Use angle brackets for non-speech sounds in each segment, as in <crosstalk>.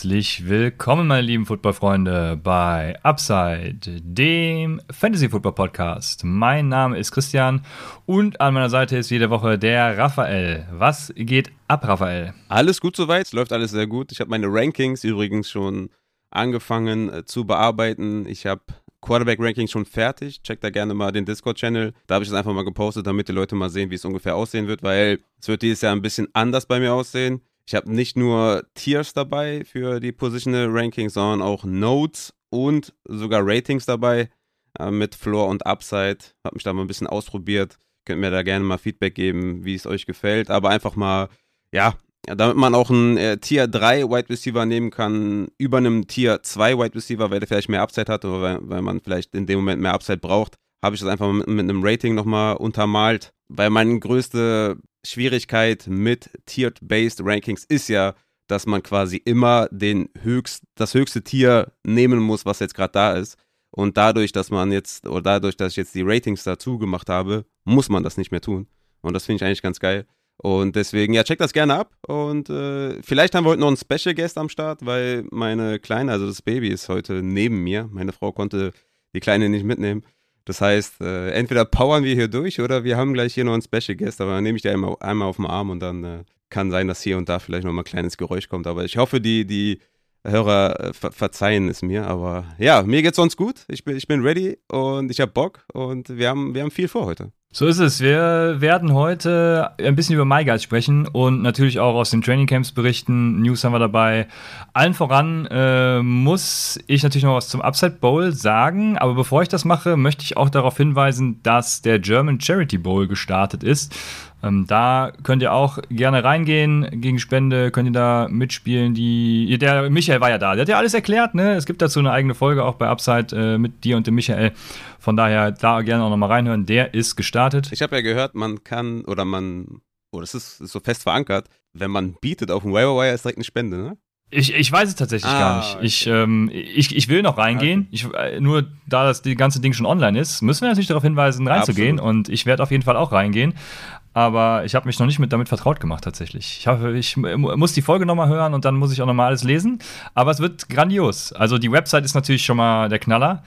Herzlich willkommen, meine lieben Footballfreunde, bei Upside, dem Fantasy Football Podcast. Mein Name ist Christian und an meiner Seite ist jede Woche der Raphael. Was geht ab, Raphael? Alles gut soweit, es läuft alles sehr gut. Ich habe meine Rankings übrigens schon angefangen äh, zu bearbeiten. Ich habe Quarterback-Rankings schon fertig. Checkt da gerne mal den Discord-Channel. Da habe ich das einfach mal gepostet, damit die Leute mal sehen, wie es ungefähr aussehen wird, weil es wird dieses Jahr ein bisschen anders bei mir aussehen. Ich habe nicht nur Tiers dabei für die Positional Rankings, sondern auch Notes und sogar Ratings dabei äh, mit Floor und Upside. Habe mich da mal ein bisschen ausprobiert. Könnt mir da gerne mal Feedback geben, wie es euch gefällt. Aber einfach mal, ja, damit man auch einen äh, Tier 3 Wide Receiver nehmen kann, über einem Tier 2 Wide Receiver, weil der vielleicht mehr Upside hat oder weil, weil man vielleicht in dem Moment mehr Upside braucht, habe ich das einfach mit, mit einem Rating nochmal untermalt. Weil meine größte Schwierigkeit mit Tiered-Based Rankings ist ja, dass man quasi immer den höchst, das höchste Tier nehmen muss, was jetzt gerade da ist. Und dadurch, dass man jetzt, oder dadurch, dass ich jetzt die Ratings dazu gemacht habe, muss man das nicht mehr tun. Und das finde ich eigentlich ganz geil. Und deswegen, ja, check das gerne ab. Und äh, vielleicht haben wir heute noch einen Special Guest am Start, weil meine Kleine, also das Baby, ist heute neben mir. Meine Frau konnte die Kleine nicht mitnehmen. Das heißt, äh, entweder powern wir hier durch oder wir haben gleich hier noch einen Special Guest, aber dann nehme ich dir einmal, einmal auf den Arm und dann äh, kann sein, dass hier und da vielleicht noch mal ein kleines Geräusch kommt. Aber ich hoffe, die, die Hörer äh, ver verzeihen es mir. Aber ja, mir geht's sonst gut. Ich bin, ich bin ready und ich habe Bock und wir haben, wir haben viel vor heute. So ist es. Wir werden heute ein bisschen über MyGuides sprechen und natürlich auch aus den Trainingcamps berichten. News haben wir dabei. Allen voran äh, muss ich natürlich noch was zum Upside Bowl sagen. Aber bevor ich das mache, möchte ich auch darauf hinweisen, dass der German Charity Bowl gestartet ist. Ähm, da könnt ihr auch gerne reingehen. Gegen Spende könnt ihr da mitspielen. Die, der Michael war ja da. Der hat ja alles erklärt. Ne? Es gibt dazu eine eigene Folge auch bei Upside äh, mit dir und dem Michael. Von daher da gerne auch nochmal reinhören. Der ist gestartet. Ich habe ja gehört, man kann oder man, oh, das ist, ist so fest verankert, wenn man bietet auf dem Wire ist direkt eine Spende, ne? Ich, ich weiß es tatsächlich ah, gar nicht. Okay. Ich, ähm, ich, ich will noch reingehen. Ich, äh, nur da das die ganze Ding schon online ist, müssen wir natürlich darauf hinweisen, reinzugehen. Absolut. Und ich werde auf jeden Fall auch reingehen aber ich habe mich noch nicht mit damit vertraut gemacht tatsächlich. Ich, hab, ich muss die Folge nochmal hören und dann muss ich auch nochmal alles lesen. Aber es wird grandios. Also die Website ist natürlich schon mal der Knaller.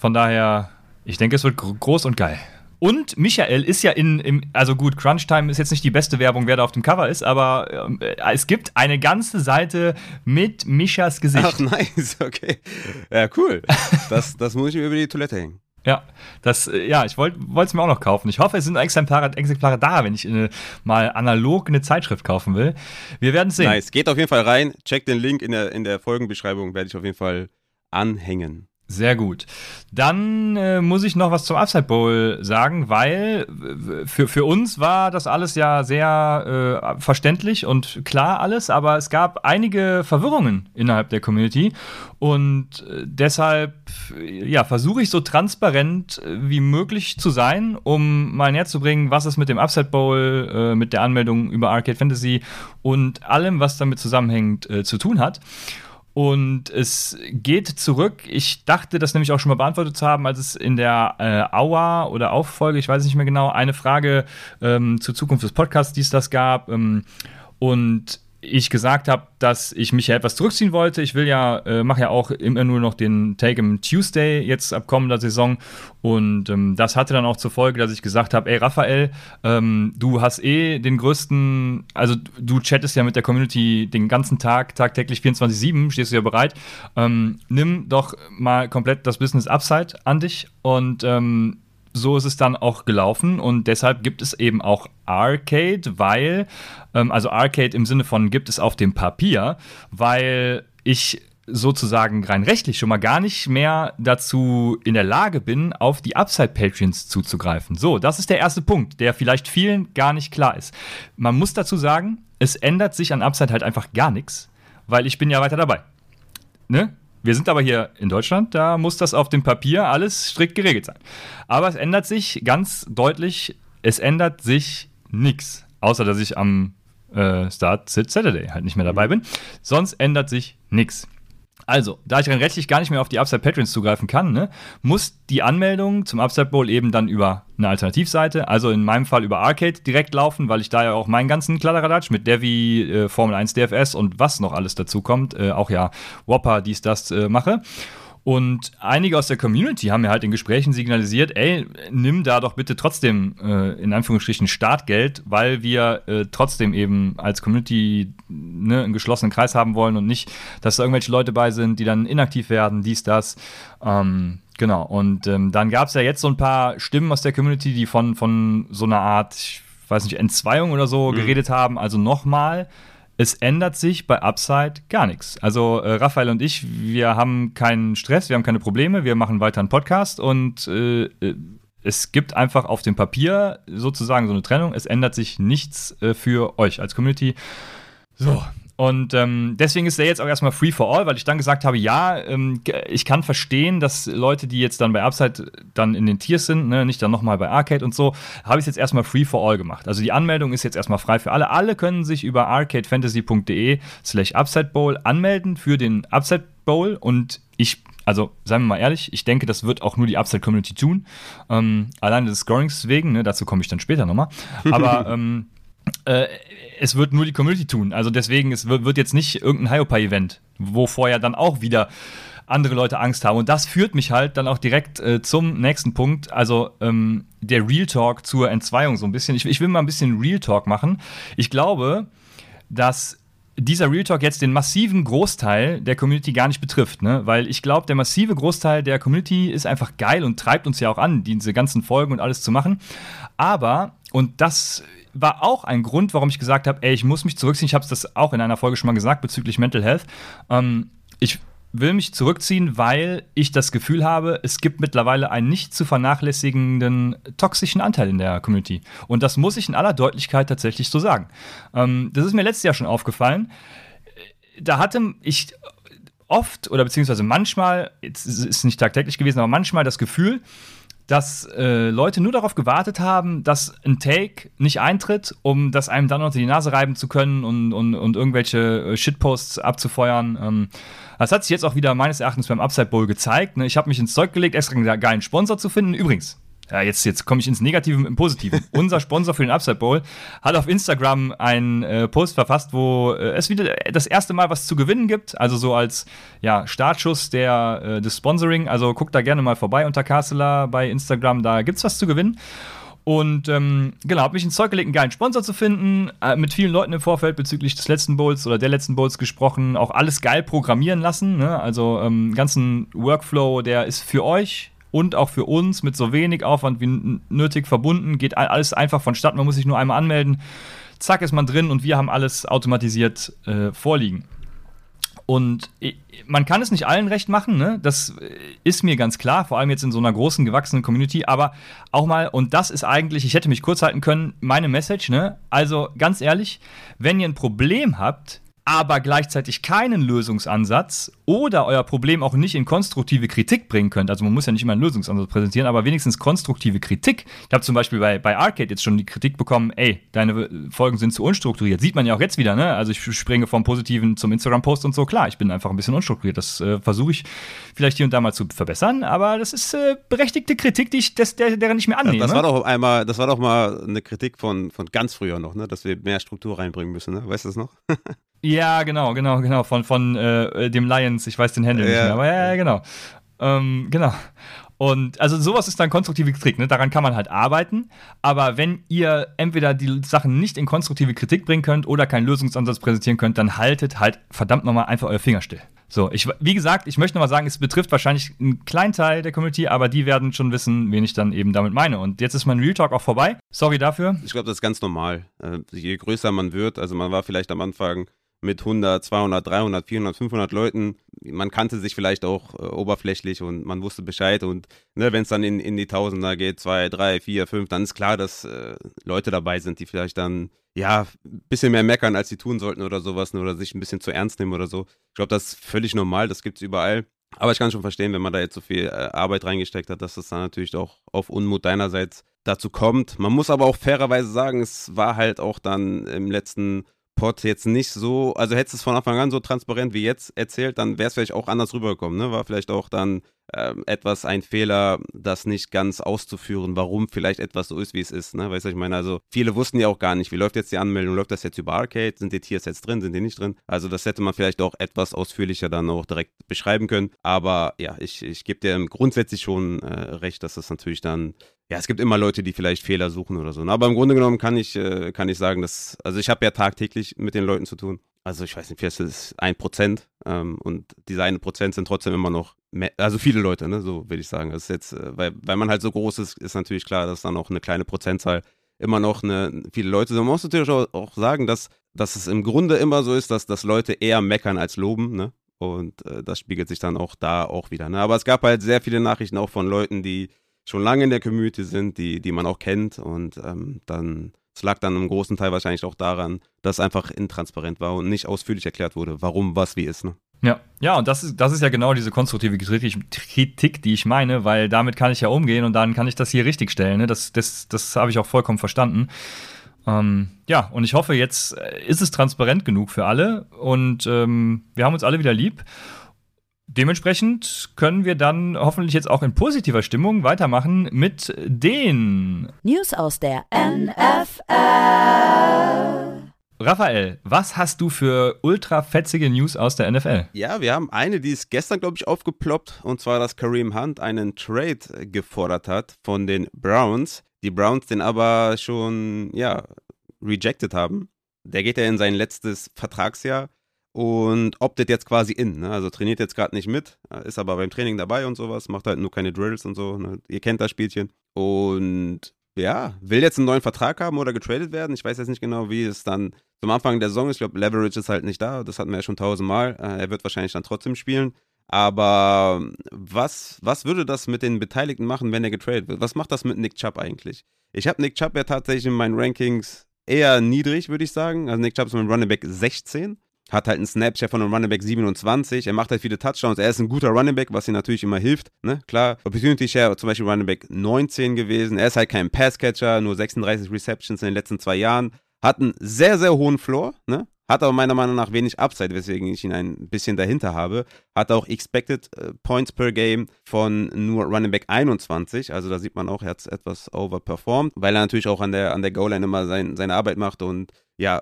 Von daher, ich denke, es wird groß und geil. Und Michael ist ja in, im, also gut, Crunchtime ist jetzt nicht die beste Werbung, wer da auf dem Cover ist, aber äh, es gibt eine ganze Seite mit Michas Gesicht. Ach, nice, <laughs> okay. Ja, cool. Das, das muss ich mir über die Toilette hängen. Ja, das, äh, ja, ich wollte es mir auch noch kaufen. Ich hoffe, es sind Exemplare, Exemplare da, wenn ich eine, äh, mal analog eine Zeitschrift kaufen will. Wir werden sehen. Nice, geht auf jeden Fall rein. Checkt den Link in der, in der Folgenbeschreibung, werde ich auf jeden Fall anhängen. Sehr gut. Dann äh, muss ich noch was zum Upside Bowl sagen, weil für, für uns war das alles ja sehr äh, verständlich und klar alles, aber es gab einige Verwirrungen innerhalb der Community und äh, deshalb ja, versuche ich so transparent äh, wie möglich zu sein, um mal näher zu bringen, was es mit dem Upside Bowl, äh, mit der Anmeldung über Arcade Fantasy und allem, was damit zusammenhängt, äh, zu tun hat. Und es geht zurück. Ich dachte, das nämlich auch schon mal beantwortet zu haben, als es in der äh, Aua oder Auffolge, ich weiß nicht mehr genau, eine Frage ähm, zur Zukunft des Podcasts, die es das gab. Ähm, und ich gesagt habe, dass ich mich ja etwas zurückziehen wollte. Ich will ja, äh, mache ja auch immer nur noch den Take im Tuesday jetzt ab kommender Saison. Und ähm, das hatte dann auch zur Folge, dass ich gesagt habe, ey Raphael, ähm, du hast eh den größten, also du chattest ja mit der Community den ganzen Tag, tagtäglich 24-7, stehst du ja bereit. Ähm, nimm doch mal komplett das Business Upside an dich und ähm, so ist es dann auch gelaufen und deshalb gibt es eben auch Arcade, weil, ähm, also Arcade im Sinne von gibt es auf dem Papier, weil ich sozusagen rein rechtlich schon mal gar nicht mehr dazu in der Lage bin, auf die Upside-Patreons zuzugreifen. So, das ist der erste Punkt, der vielleicht vielen gar nicht klar ist. Man muss dazu sagen, es ändert sich an Upside halt einfach gar nichts, weil ich bin ja weiter dabei. Ne? Wir sind aber hier in Deutschland, da muss das auf dem Papier alles strikt geregelt sein. Aber es ändert sich ganz deutlich, es ändert sich nichts, außer dass ich am äh, Start Sit Saturday halt nicht mehr dabei bin. Sonst ändert sich nichts. Also, da ich rein rechtlich gar nicht mehr auf die Upside Patrons zugreifen kann, ne, muss die Anmeldung zum Upside Bowl eben dann über eine Alternativseite, also in meinem Fall über Arcade direkt laufen, weil ich da ja auch meinen ganzen Kladderadatsch mit Devi, äh, Formel 1 DFS und was noch alles dazu kommt, äh, auch ja Whopper, dies, das äh, mache. Und einige aus der Community haben mir halt in Gesprächen signalisiert, ey, nimm da doch bitte trotzdem äh, in Anführungsstrichen Startgeld, weil wir äh, trotzdem eben als Community ne, einen geschlossenen Kreis haben wollen und nicht, dass da irgendwelche Leute bei sind, die dann inaktiv werden, dies, das. Ähm, genau. Und ähm, dann gab es ja jetzt so ein paar Stimmen aus der Community, die von, von so einer Art, ich weiß nicht, Entzweiung oder so mhm. geredet haben. Also nochmal es ändert sich bei Upside gar nichts. Also äh, Raphael und ich, wir haben keinen Stress, wir haben keine Probleme, wir machen weiter einen Podcast und äh, äh, es gibt einfach auf dem Papier sozusagen so eine Trennung. Es ändert sich nichts äh, für euch als Community. So, und ähm, deswegen ist er jetzt auch erstmal free for all, weil ich dann gesagt habe, ja, ähm, ich kann verstehen, dass Leute, die jetzt dann bei Upside dann in den Tiers sind, ne, nicht dann nochmal bei Arcade und so, habe ich es jetzt erstmal free for all gemacht. Also die Anmeldung ist jetzt erstmal frei für alle. Alle können sich über arcadefantasy.de slash Upside Bowl anmelden für den Upside Bowl und ich also seien wir mal ehrlich, ich denke, das wird auch nur die Upside-Community tun. Ähm, alleine des Scorings wegen, ne, dazu komme ich dann später nochmal. Aber <laughs> ähm, äh, es wird nur die Community tun. Also deswegen, es wird jetzt nicht irgendein Hyopai-Event, wo vorher dann auch wieder andere Leute Angst haben. Und das führt mich halt dann auch direkt äh, zum nächsten Punkt. Also ähm, der Real Talk zur Entzweiung so ein bisschen. Ich, ich will mal ein bisschen Real Talk machen. Ich glaube, dass dieser Real Talk jetzt den massiven Großteil der Community gar nicht betrifft, ne? Weil ich glaube, der massive Großteil der Community ist einfach geil und treibt uns ja auch an, diese ganzen Folgen und alles zu machen. Aber, und das war auch ein Grund, warum ich gesagt habe, ey, ich muss mich zurückziehen. Ich habe das auch in einer Folge schon mal gesagt bezüglich Mental Health. Ähm, ich will mich zurückziehen, weil ich das Gefühl habe, es gibt mittlerweile einen nicht zu vernachlässigenden toxischen Anteil in der Community. Und das muss ich in aller Deutlichkeit tatsächlich so sagen. Ähm, das ist mir letztes Jahr schon aufgefallen. Da hatte ich oft oder beziehungsweise manchmal, jetzt ist es nicht tagtäglich gewesen, aber manchmal das Gefühl, dass äh, Leute nur darauf gewartet haben, dass ein Take nicht eintritt, um das einem dann unter die Nase reiben zu können und, und, und irgendwelche äh, Shitposts abzufeuern. Ähm, das hat sich jetzt auch wieder meines Erachtens beim Upside Bowl gezeigt. Ne? Ich habe mich ins Zeug gelegt, extra einen geilen Sponsor zu finden. Übrigens, ja, jetzt, jetzt komme ich ins Negative mit dem Positiven. <laughs> Unser Sponsor für den Upside Bowl hat auf Instagram einen äh, Post verfasst, wo äh, es wieder das erste Mal was zu gewinnen gibt. Also so als ja, Startschuss der, äh, des Sponsoring. Also guckt da gerne mal vorbei unter Castler bei Instagram, da gibt's was zu gewinnen. Und ähm, genau, habe mich ins Zeug gelegt, einen geilen Sponsor zu finden, äh, mit vielen Leuten im Vorfeld bezüglich des letzten Bowls oder der letzten Bowls gesprochen, auch alles geil programmieren lassen. Ne? Also ähm, ganzen Workflow, der ist für euch und auch für uns mit so wenig Aufwand wie nötig verbunden. Geht alles einfach vonstatten. Man muss sich nur einmal anmelden. Zack, ist man drin und wir haben alles automatisiert äh, vorliegen. Und man kann es nicht allen recht machen, ne? das äh, ist mir ganz klar, vor allem jetzt in so einer großen, gewachsenen Community, aber auch mal, und das ist eigentlich, ich hätte mich kurz halten können, meine Message, ne? Also ganz ehrlich, wenn ihr ein Problem habt, aber gleichzeitig keinen Lösungsansatz oder euer Problem auch nicht in konstruktive Kritik bringen könnt. Also man muss ja nicht immer einen Lösungsansatz präsentieren, aber wenigstens konstruktive Kritik. Ich habe zum Beispiel bei, bei Arcade jetzt schon die Kritik bekommen, ey, deine Folgen sind zu unstrukturiert. Sieht man ja auch jetzt wieder, ne? Also ich springe vom Positiven zum Instagram-Post und so. Klar, ich bin einfach ein bisschen unstrukturiert. Das äh, versuche ich vielleicht hier und da mal zu verbessern, aber das ist äh, berechtigte Kritik, die ich, des, der, deren ich mir annehme. Ja, das war doch einmal, das war doch mal eine Kritik von, von ganz früher noch, ne? Dass wir mehr Struktur reinbringen müssen, ne? Weißt du das noch? <laughs> Ja, genau, genau, genau. Von, von äh, dem Lions, ich weiß den Händel ja. nicht mehr, aber ja, genau. Ähm, genau. Und also sowas ist dann konstruktive Kritik, ne? Daran kann man halt arbeiten. Aber wenn ihr entweder die Sachen nicht in konstruktive Kritik bringen könnt oder keinen Lösungsansatz präsentieren könnt, dann haltet halt verdammt nochmal einfach euer Finger still. So, ich, wie gesagt, ich möchte nochmal sagen, es betrifft wahrscheinlich einen kleinen Teil der Community, aber die werden schon wissen, wen ich dann eben damit meine. Und jetzt ist mein Real Talk auch vorbei. Sorry dafür. Ich glaube, das ist ganz normal. Äh, je größer man wird, also man war vielleicht am Anfang mit 100, 200, 300, 400, 500 Leuten. Man kannte sich vielleicht auch äh, oberflächlich und man wusste Bescheid. Und ne, wenn es dann in, in die Tausender geht, zwei, drei, vier, fünf, dann ist klar, dass äh, Leute dabei sind, die vielleicht dann ja ein bisschen mehr meckern, als sie tun sollten oder sowas ne, oder sich ein bisschen zu ernst nehmen oder so. Ich glaube, das ist völlig normal, das gibt es überall. Aber ich kann schon verstehen, wenn man da jetzt so viel äh, Arbeit reingesteckt hat, dass das dann natürlich auch auf Unmut deinerseits dazu kommt. Man muss aber auch fairerweise sagen, es war halt auch dann im letzten Pod jetzt nicht so, also hättest du es von Anfang an so transparent wie jetzt erzählt, dann wäre es vielleicht auch anders rübergekommen, ne? War vielleicht auch dann ähm, etwas ein Fehler, das nicht ganz auszuführen, warum vielleicht etwas so ist, wie es ist, ne? Weißt du, ich meine, also viele wussten ja auch gar nicht, wie läuft jetzt die Anmeldung, läuft das jetzt über Arcade, sind die Tiers jetzt drin, sind die nicht drin? Also das hätte man vielleicht auch etwas ausführlicher dann auch direkt beschreiben können, aber ja, ich, ich gebe dir grundsätzlich schon äh, recht, dass das natürlich dann ja, es gibt immer Leute, die vielleicht Fehler suchen oder so. Ne? Aber im Grunde genommen kann ich, äh, kann ich sagen, dass, also ich habe ja tagtäglich mit den Leuten zu tun. Also ich weiß nicht, vielleicht ist es ein Prozent ähm, und diese eine Prozent sind trotzdem immer noch, mehr, also viele Leute, ne, so würde ich sagen. Das ist jetzt, äh, weil, weil man halt so groß ist, ist natürlich klar, dass dann auch eine kleine Prozentzahl immer noch eine, viele Leute sind. Man muss natürlich auch, auch sagen, dass, dass es im Grunde immer so ist, dass, dass Leute eher meckern als loben, ne? Und äh, das spiegelt sich dann auch da auch wieder. Ne? Aber es gab halt sehr viele Nachrichten auch von Leuten, die schon lange in der Community sind, die, die man auch kennt. Und ähm, dann, es lag dann im großen Teil wahrscheinlich auch daran, dass einfach intransparent war und nicht ausführlich erklärt wurde, warum was wie ist. Ne? Ja, ja, und das ist, das ist ja genau diese konstruktive Kritik, die ich meine, weil damit kann ich ja umgehen und dann kann ich das hier richtig stellen. Ne? Das, das, das habe ich auch vollkommen verstanden. Ähm, ja, und ich hoffe, jetzt äh, ist es transparent genug für alle und ähm, wir haben uns alle wieder lieb. Dementsprechend können wir dann hoffentlich jetzt auch in positiver Stimmung weitermachen mit den News aus der NFL. Raphael, was hast du für ultra fetzige News aus der NFL? Ja, wir haben eine, die ist gestern, glaube ich, aufgeploppt, und zwar, dass Kareem Hunt einen Trade gefordert hat von den Browns. Die Browns den aber schon, ja, rejected haben. Der geht ja in sein letztes Vertragsjahr und optet jetzt quasi in. Ne? Also trainiert jetzt gerade nicht mit, ist aber beim Training dabei und sowas, macht halt nur keine Drills und so. Ne? Ihr kennt das Spielchen. Und ja, will jetzt einen neuen Vertrag haben oder getradet werden. Ich weiß jetzt nicht genau, wie es dann zum Anfang der Saison ist. Ich glaube, Leverage ist halt nicht da. Das hatten wir ja schon tausendmal. Äh, er wird wahrscheinlich dann trotzdem spielen. Aber was, was würde das mit den Beteiligten machen, wenn er getradet wird? Was macht das mit Nick Chubb eigentlich? Ich habe Nick Chubb ja tatsächlich in meinen Rankings eher niedrig, würde ich sagen. Also Nick Chubb ist mein Running Back 16 hat halt einen Snapshare von einem Running Back 27. Er macht halt viele Touchdowns. Er ist ein guter Running Back, was ihm natürlich immer hilft. Ne? Klar, Opportunity Share zum Beispiel Running Back 19 gewesen. Er ist halt kein Passcatcher, nur 36 Receptions in den letzten zwei Jahren. Hat einen sehr, sehr hohen Floor. Ne? Hat aber meiner Meinung nach wenig Upside, weswegen ich ihn ein bisschen dahinter habe. Hat auch Expected äh, Points per Game von nur Running Back 21. Also da sieht man auch, er hat etwas overperformed, weil er natürlich auch an der, an der Goal-Line immer sein, seine Arbeit macht und ja,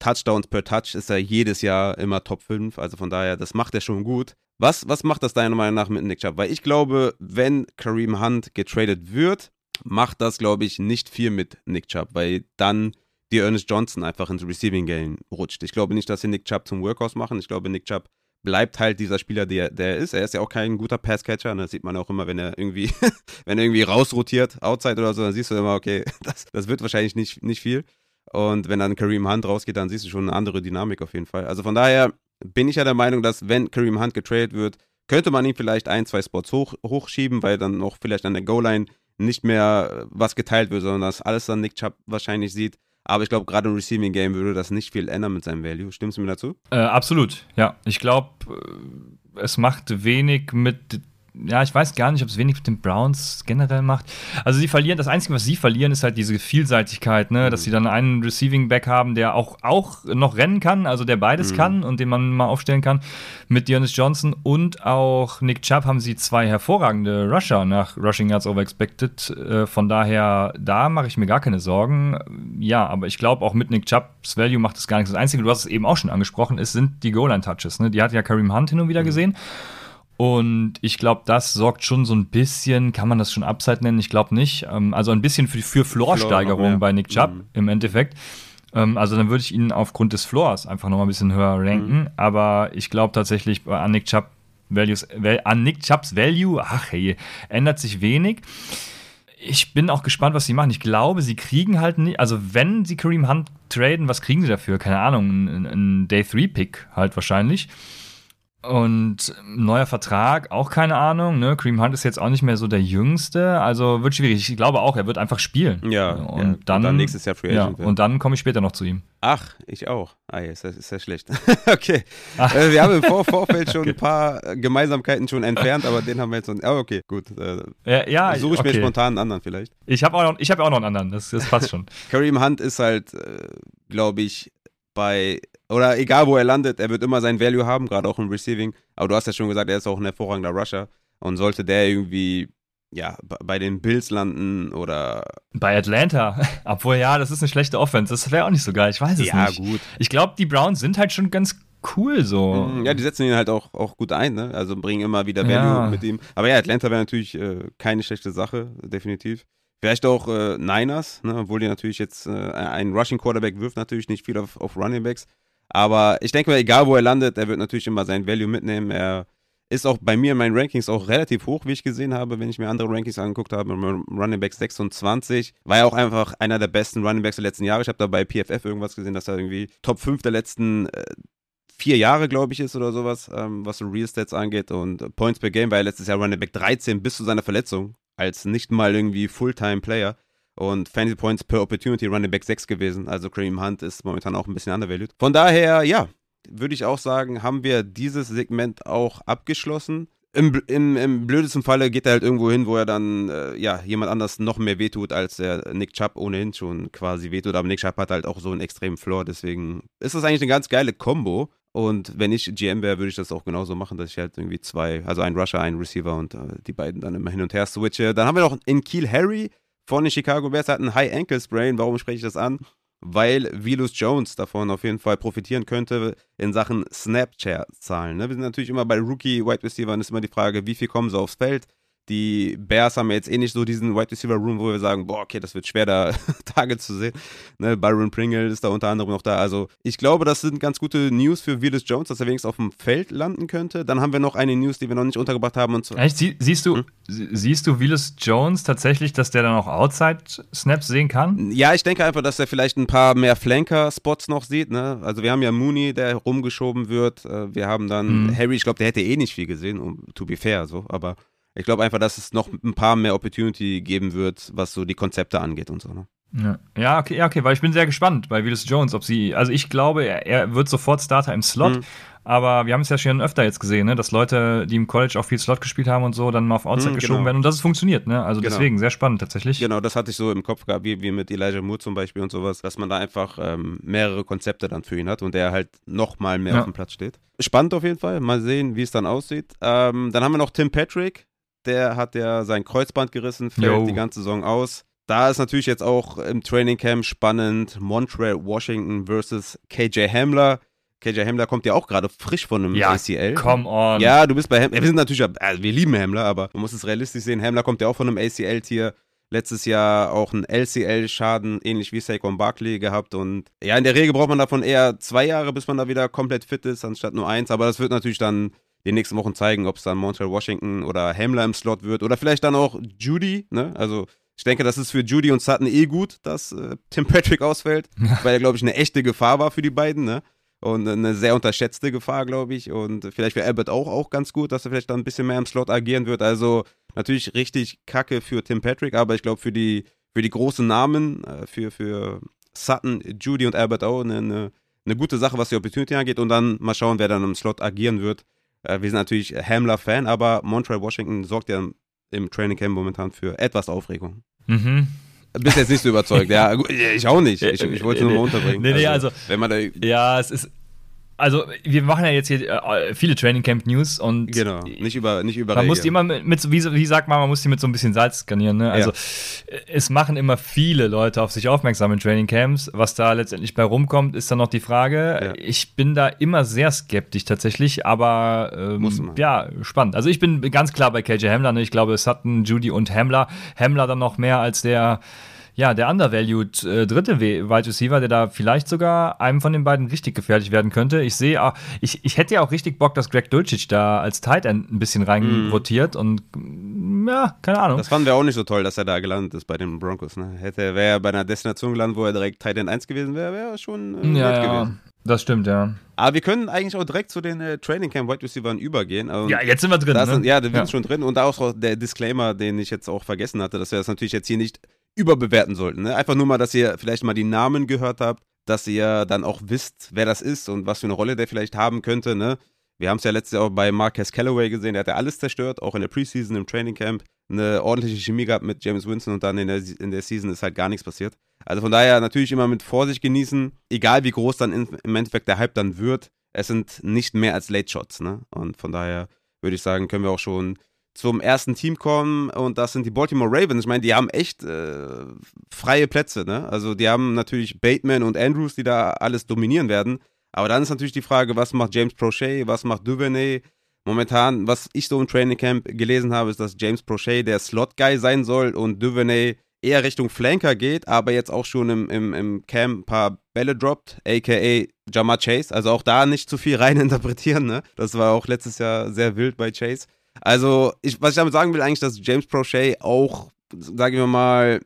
Touchdowns per Touch ist er jedes Jahr immer Top 5. Also von daher, das macht er schon gut. Was, was macht das deiner Meinung nach mit Nick Chubb? Weil ich glaube, wenn Kareem Hunt getradet wird, macht das, glaube ich, nicht viel mit Nick Chubb, weil dann die Ernest Johnson einfach ins Receiving Game rutscht. Ich glaube nicht, dass sie Nick Chubb zum Workhouse machen. Ich glaube, Nick Chubb bleibt halt dieser Spieler, der, der er ist. Er ist ja auch kein guter Passcatcher. Das sieht man auch immer, wenn er irgendwie, <laughs> wenn er irgendwie rausrotiert, outside oder so, dann siehst du immer, okay, <laughs> das, das wird wahrscheinlich nicht, nicht viel. Und wenn dann Kareem Hunt rausgeht, dann siehst du schon eine andere Dynamik auf jeden Fall. Also von daher bin ich ja der Meinung, dass wenn Kareem Hunt getradet wird, könnte man ihn vielleicht ein, zwei Spots hoch, hochschieben, weil dann auch vielleicht an der Goal-Line nicht mehr was geteilt wird, sondern dass alles dann Nick Chubb wahrscheinlich sieht. Aber ich glaube, gerade im Receiving Game würde das nicht viel ändern mit seinem Value. Stimmst du mir dazu? Äh, absolut, ja. Ich glaube, äh, es macht wenig mit ja, ich weiß gar nicht, ob es wenig mit den Browns generell macht. Also sie verlieren, das Einzige, was sie verlieren, ist halt diese Vielseitigkeit, ne? Mhm. dass sie dann einen Receiving Back haben, der auch, auch noch rennen kann, also der beides mhm. kann und den man mal aufstellen kann. Mit Dearness Johnson und auch Nick Chubb haben sie zwei hervorragende Rusher nach Rushing Yards Over Expected. Äh, von daher, da mache ich mir gar keine Sorgen. Ja, aber ich glaube, auch mit Nick Chubbs Value macht es gar nichts. Das Einzige, du hast es eben auch schon angesprochen, es sind die Goal-Line-Touches. Ne? Die hat ja Kareem Hunt hin und wieder mhm. gesehen. Und ich glaube, das sorgt schon so ein bisschen, kann man das schon Upside nennen? Ich glaube nicht. Ähm, also ein bisschen für, für Floor-Steigerung Floor bei Nick Chubb mhm. im Endeffekt. Ähm, also dann würde ich ihn aufgrund des Floors einfach noch mal ein bisschen höher ranken. Mhm. Aber ich glaube tatsächlich an Nick Chubb Values, an Nick Chubbs Value, ach hey, ändert sich wenig. Ich bin auch gespannt, was sie machen. Ich glaube, sie kriegen halt nicht, also wenn sie Kareem Hunt traden, was kriegen sie dafür? Keine Ahnung, ein, ein Day 3 Pick halt wahrscheinlich. Und neuer Vertrag, auch keine Ahnung. Ne? Cream Hunt ist jetzt auch nicht mehr so der Jüngste. Also wird schwierig. Ich glaube auch, er wird einfach spielen. Ja, und, ja. Dann, und dann nächstes Jahr Free Agent. Ja, und dann komme ich später noch zu ihm. Ach, ich auch. Ah, ist, ist ja schlecht. <laughs> okay. Äh, wir haben im Vor Vorfeld schon okay. ein paar Gemeinsamkeiten schon entfernt, aber den haben wir jetzt so. Oh, okay, gut. Äh, ja, ja, suche ich okay. mir spontan einen anderen vielleicht. Ich habe auch, noch, hab auch noch einen anderen. Das, das passt schon. <laughs> Kareem Hunt ist halt, äh, glaube ich, bei, oder egal wo er landet, er wird immer sein Value haben, gerade auch im Receiving. Aber du hast ja schon gesagt, er ist auch ein hervorragender Rusher. Und sollte der irgendwie ja, bei den Bills landen oder. Bei Atlanta. <laughs> Obwohl, ja, das ist eine schlechte Offense. Das wäre auch nicht so geil. Ich weiß es ja, nicht. Ja, gut. Ich glaube, die Browns sind halt schon ganz cool so. Mhm, ja, die setzen ihn halt auch, auch gut ein, ne? Also bringen immer wieder Value ja. mit ihm. Aber ja, Atlanta wäre natürlich äh, keine schlechte Sache, definitiv. Vielleicht auch äh, Niners, ne? obwohl die natürlich jetzt äh, ein Rushing Quarterback wirft natürlich nicht viel auf, auf Running Backs. Aber ich denke mal, egal wo er landet, er wird natürlich immer sein Value mitnehmen. Er ist auch bei mir in meinen Rankings auch relativ hoch, wie ich gesehen habe, wenn ich mir andere Rankings angeguckt habe. Running Back 26 war ja auch einfach einer der besten Running Backs der letzten Jahre. Ich habe da bei PFF irgendwas gesehen, dass er irgendwie Top 5 der letzten äh, vier Jahre, glaube ich, ist oder sowas, ähm, was so Real Stats angeht. Und Points per Game war ja letztes Jahr Running Back 13 bis zu seiner Verletzung als nicht mal irgendwie Fulltime-Player. Und Fantasy Points per Opportunity Running Back 6 gewesen. Also Kareem Hunt ist momentan auch ein bisschen undervalued. Von daher, ja, würde ich auch sagen, haben wir dieses Segment auch abgeschlossen. Im, im, Im blödesten Falle geht er halt irgendwo hin, wo er dann äh, ja jemand anders noch mehr wehtut, als der Nick Chubb ohnehin schon quasi wehtut. Aber Nick Chubb hat halt auch so einen extremen Floor, deswegen ist das eigentlich eine ganz geile Combo. Und wenn ich GM wäre, würde ich das auch genauso machen, dass ich halt irgendwie zwei, also einen Rusher, einen Receiver und äh, die beiden dann immer hin und her switche. Dann haben wir noch in Kiel Harry von den Chicago Bears, hat einen High Ankle Sprain. Warum spreche ich das an? weil Vilus Jones davon auf jeden Fall profitieren könnte in Sachen Snapchat-Zahlen. Ne? Wir sind natürlich immer bei Rookie Wide Receiver, ist immer die Frage, wie viel kommen sie aufs Feld? Die Bears haben jetzt eh nicht so diesen Wide Receiver Room, wo wir sagen, boah, okay, das wird schwer, da <laughs> Tage zu sehen. Ne, Byron Pringle ist da unter anderem noch da. Also ich glaube, das sind ganz gute News für Willis Jones, dass er wenigstens auf dem Feld landen könnte. Dann haben wir noch eine News, die wir noch nicht untergebracht haben. Und Echt? Sie, siehst du, hm? siehst du Willis Jones tatsächlich, dass der dann auch Outside-Snaps sehen kann? Ja, ich denke einfach, dass er vielleicht ein paar mehr Flanker-Spots noch sieht. Ne? Also wir haben ja Mooney, der rumgeschoben wird. Äh, wir haben dann hm. Harry, ich glaube, der hätte eh nicht viel gesehen, um to be fair, so, aber ich glaube einfach, dass es noch ein paar mehr Opportunity geben wird, was so die Konzepte angeht und so. Ne? Ja. ja, okay, ja, okay, weil ich bin sehr gespannt bei Willis Jones, ob sie, also ich glaube, er, er wird sofort Starter im Slot, mhm. aber wir haben es ja schon öfter jetzt gesehen, ne, dass Leute, die im College auch viel Slot gespielt haben und so, dann mal auf Outside mhm, geschoben genau. werden und dass es funktioniert, ne? Also genau. deswegen sehr spannend tatsächlich. Genau, das hatte ich so im Kopf gehabt, wie, wie mit Elijah Moore zum Beispiel und sowas, dass man da einfach ähm, mehrere Konzepte dann für ihn hat und der halt noch mal mehr ja. auf dem Platz steht. Spannend auf jeden Fall, mal sehen, wie es dann aussieht. Ähm, dann haben wir noch Tim Patrick, der hat ja sein Kreuzband gerissen, fällt Yo. die ganze Saison aus. Da ist natürlich jetzt auch im Training Camp spannend Montreal Washington versus KJ Hamler. KJ Hamler kommt ja auch gerade frisch von einem ja, ACL. Come on. Ja, du bist bei Hamler. Wir sind natürlich, also wir lieben Hamler, aber man muss es realistisch sehen. Hamler kommt ja auch von einem ACL-Tier. Letztes Jahr auch einen LCL-Schaden, ähnlich wie Saquon Barkley gehabt. Und ja, in der Regel braucht man davon eher zwei Jahre, bis man da wieder komplett fit ist, anstatt nur eins. Aber das wird natürlich dann die nächsten Wochen zeigen, ob es dann Montreal Washington oder Hamler im Slot wird oder vielleicht dann auch Judy. Ne? Also ich denke, das ist für Judy und Sutton eh gut, dass äh, Tim Patrick ausfällt, <laughs> weil er, glaube ich, eine echte Gefahr war für die beiden. Ne? Und eine sehr unterschätzte Gefahr, glaube ich. Und vielleicht für Albert auch, auch ganz gut, dass er vielleicht dann ein bisschen mehr im Slot agieren wird. Also natürlich richtig kacke für Tim Patrick, aber ich glaube, für die, für die großen Namen, äh, für, für Sutton, Judy und Albert auch eine, eine, eine gute Sache, was die Opportunity angeht. Und dann mal schauen, wer dann im Slot agieren wird. Äh, wir sind natürlich Hamler-Fan, aber Montreal Washington sorgt ja im Training Camp momentan für etwas Aufregung. Mhm. Bist jetzt nicht so überzeugt, ja. Ich auch nicht. Ich, ich wollte es nur mal <laughs> unterbringen. Nee, nee, also, also wenn man da, ja, es ist, also wir machen ja jetzt hier äh, viele Training Camp News und genau nicht über nicht über man muss die immer mit, mit wie, wie, sagt man man muss die mit so ein bisschen Salz skanieren ne also ja. es machen immer viele Leute auf sich aufmerksam in Training Camps was da letztendlich bei rumkommt ist dann noch die Frage ja. ich bin da immer sehr skeptisch tatsächlich aber ähm, ja spannend also ich bin ganz klar bei KJ Hamler ne? ich glaube Sutton Judy und Hamler Hamler dann noch mehr als der ja, der undervalued äh, dritte Wide Receiver, der da vielleicht sogar einem von den beiden richtig gefährlich werden könnte. Ich sehe, ich, ich hätte ja auch richtig Bock, dass Greg Dulcich da als Tight End ein bisschen rein mm. rotiert und mm, ja, keine Ahnung. Das fanden wir auch nicht so toll, dass er da gelandet ist bei den Broncos. Ne? Hätte, wäre er bei einer Destination gelandet, wo er direkt Tight End 1 gewesen wäre, wäre er schon äh, ja, ja. gewesen. Das stimmt, ja. Aber wir können eigentlich auch direkt zu den äh, Training Camp Wide Receivers übergehen. Und ja, jetzt sind wir drin. Ne? Sind, ja, wir ja. sind schon drin. Und da auch der Disclaimer, den ich jetzt auch vergessen hatte, dass wir das natürlich jetzt hier nicht überbewerten sollten. Ne? Einfach nur mal, dass ihr vielleicht mal die Namen gehört habt, dass ihr dann auch wisst, wer das ist und was für eine Rolle der vielleicht haben könnte. Ne? Wir haben es ja letztes Jahr auch bei Marquez Callaway gesehen, der hat ja alles zerstört, auch in der Preseason, im Training Camp. Eine ordentliche Chemie gehabt mit James Winston und dann in der, in der Season ist halt gar nichts passiert. Also von daher natürlich immer mit Vorsicht genießen, egal wie groß dann im Endeffekt der Hype dann wird. Es sind nicht mehr als Late Shots, ne? Und von daher würde ich sagen, können wir auch schon zum ersten Team kommen und das sind die Baltimore Ravens. Ich meine, die haben echt äh, freie Plätze, ne? Also die haben natürlich Bateman und Andrews, die da alles dominieren werden. Aber dann ist natürlich die Frage, was macht James Prochet, was macht Duvernay? Momentan, was ich so im Training Camp gelesen habe, ist, dass James Prochet der Slot-Guy sein soll und Duvernay eher Richtung Flanker geht, aber jetzt auch schon im, im, im Camp ein paar Bälle droppt, aka Jamar Chase. Also auch da nicht zu viel <laughs> reininterpretieren, ne? Das war auch letztes Jahr sehr wild bei Chase. Also, ich, was ich damit sagen will, eigentlich, dass James Prochet auch, sagen wir mal,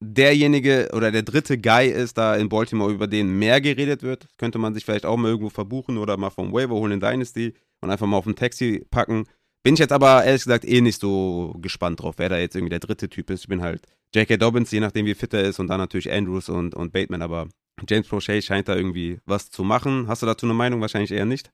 derjenige oder der dritte Guy ist da in Baltimore, über den mehr geredet wird. Könnte man sich vielleicht auch mal irgendwo verbuchen oder mal vom Waiver holen in Dynasty und einfach mal auf ein Taxi packen. Bin ich jetzt aber ehrlich gesagt eh nicht so gespannt drauf, wer da jetzt irgendwie der dritte Typ ist. Ich bin halt J.K. Dobbins, je nachdem wie fit er ist, und dann natürlich Andrews und, und Bateman, aber James Prochet scheint da irgendwie was zu machen. Hast du dazu eine Meinung? Wahrscheinlich eher nicht.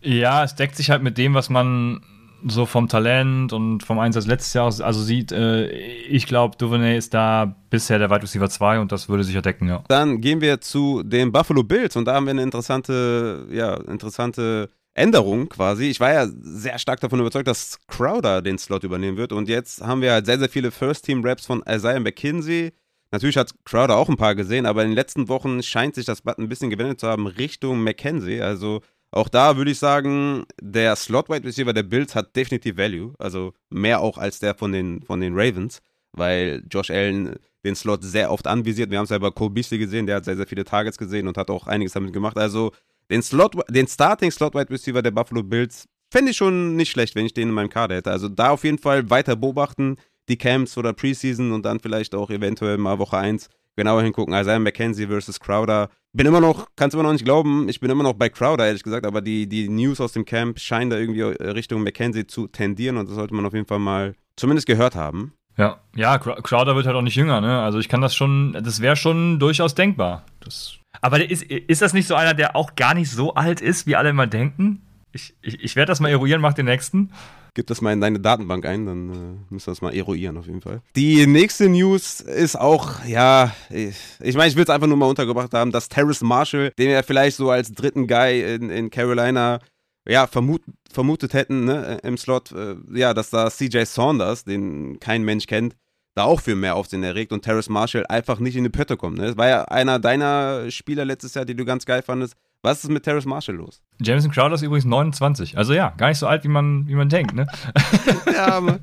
ja, es deckt sich halt mit dem, was man so vom Talent und vom Einsatz letztes Jahr also sieht, äh, ich glaube, Duvernay ist da bisher der Wide Receiver 2 und das würde sich decken, ja. Dann gehen wir zu den Buffalo Bills und da haben wir eine interessante, ja, interessante Änderung quasi. Ich war ja sehr stark davon überzeugt, dass Crowder den Slot übernehmen wird und jetzt haben wir halt sehr, sehr viele First-Team-Raps von Isaiah McKinsey. Natürlich hat Crowder auch ein paar gesehen, aber in den letzten Wochen scheint sich das Blatt ein bisschen gewendet zu haben Richtung McKenzie. Also auch da würde ich sagen, der Slot-Wide Receiver der Bills hat definitiv Value. Also mehr auch als der von den, von den Ravens, weil Josh Allen den Slot sehr oft anvisiert. Wir haben es ja bei Cole Beasley gesehen, der hat sehr, sehr viele Targets gesehen und hat auch einiges damit gemacht. Also den Slot, den Starting Slot Wide Receiver der Buffalo Bills fände ich schon nicht schlecht, wenn ich den in meinem Kader hätte. Also da auf jeden Fall weiter beobachten, die Camps oder Preseason und dann vielleicht auch eventuell mal Woche 1 genauer hingucken. Isaiah McKenzie versus Crowder. Bin immer noch, kannst du immer noch nicht glauben, ich bin immer noch bei Crowder, ehrlich gesagt, aber die, die News aus dem Camp scheinen da irgendwie Richtung McKenzie zu tendieren und das sollte man auf jeden Fall mal zumindest gehört haben. Ja, ja, Crowder wird halt auch nicht jünger, ne? Also ich kann das schon, das wäre schon durchaus denkbar. Das, aber ist, ist das nicht so einer, der auch gar nicht so alt ist, wie alle immer denken? Ich, ich, ich werde das mal eruieren, mach den nächsten. Gib das mal in deine Datenbank ein, dann äh, müssen wir das mal eruieren auf jeden Fall. Die nächste News ist auch, ja, ich, ich meine, ich will es einfach nur mal untergebracht haben, dass Terrace Marshall, den wir vielleicht so als dritten Guy in, in Carolina ja, vermut, vermutet hätten ne, im Slot, äh, ja, dass da CJ Saunders, den kein Mensch kennt, da auch für mehr Aufsehen erregt und Terrace Marshall einfach nicht in die Pötte kommt. Ne? Das war ja einer deiner Spieler letztes Jahr, die du ganz geil fandest. Was ist mit Terrace Marshall los? Jameson Crowder ist übrigens 29. Also ja, gar nicht so alt, wie man, wie man denkt, ne? <laughs> ja, aber,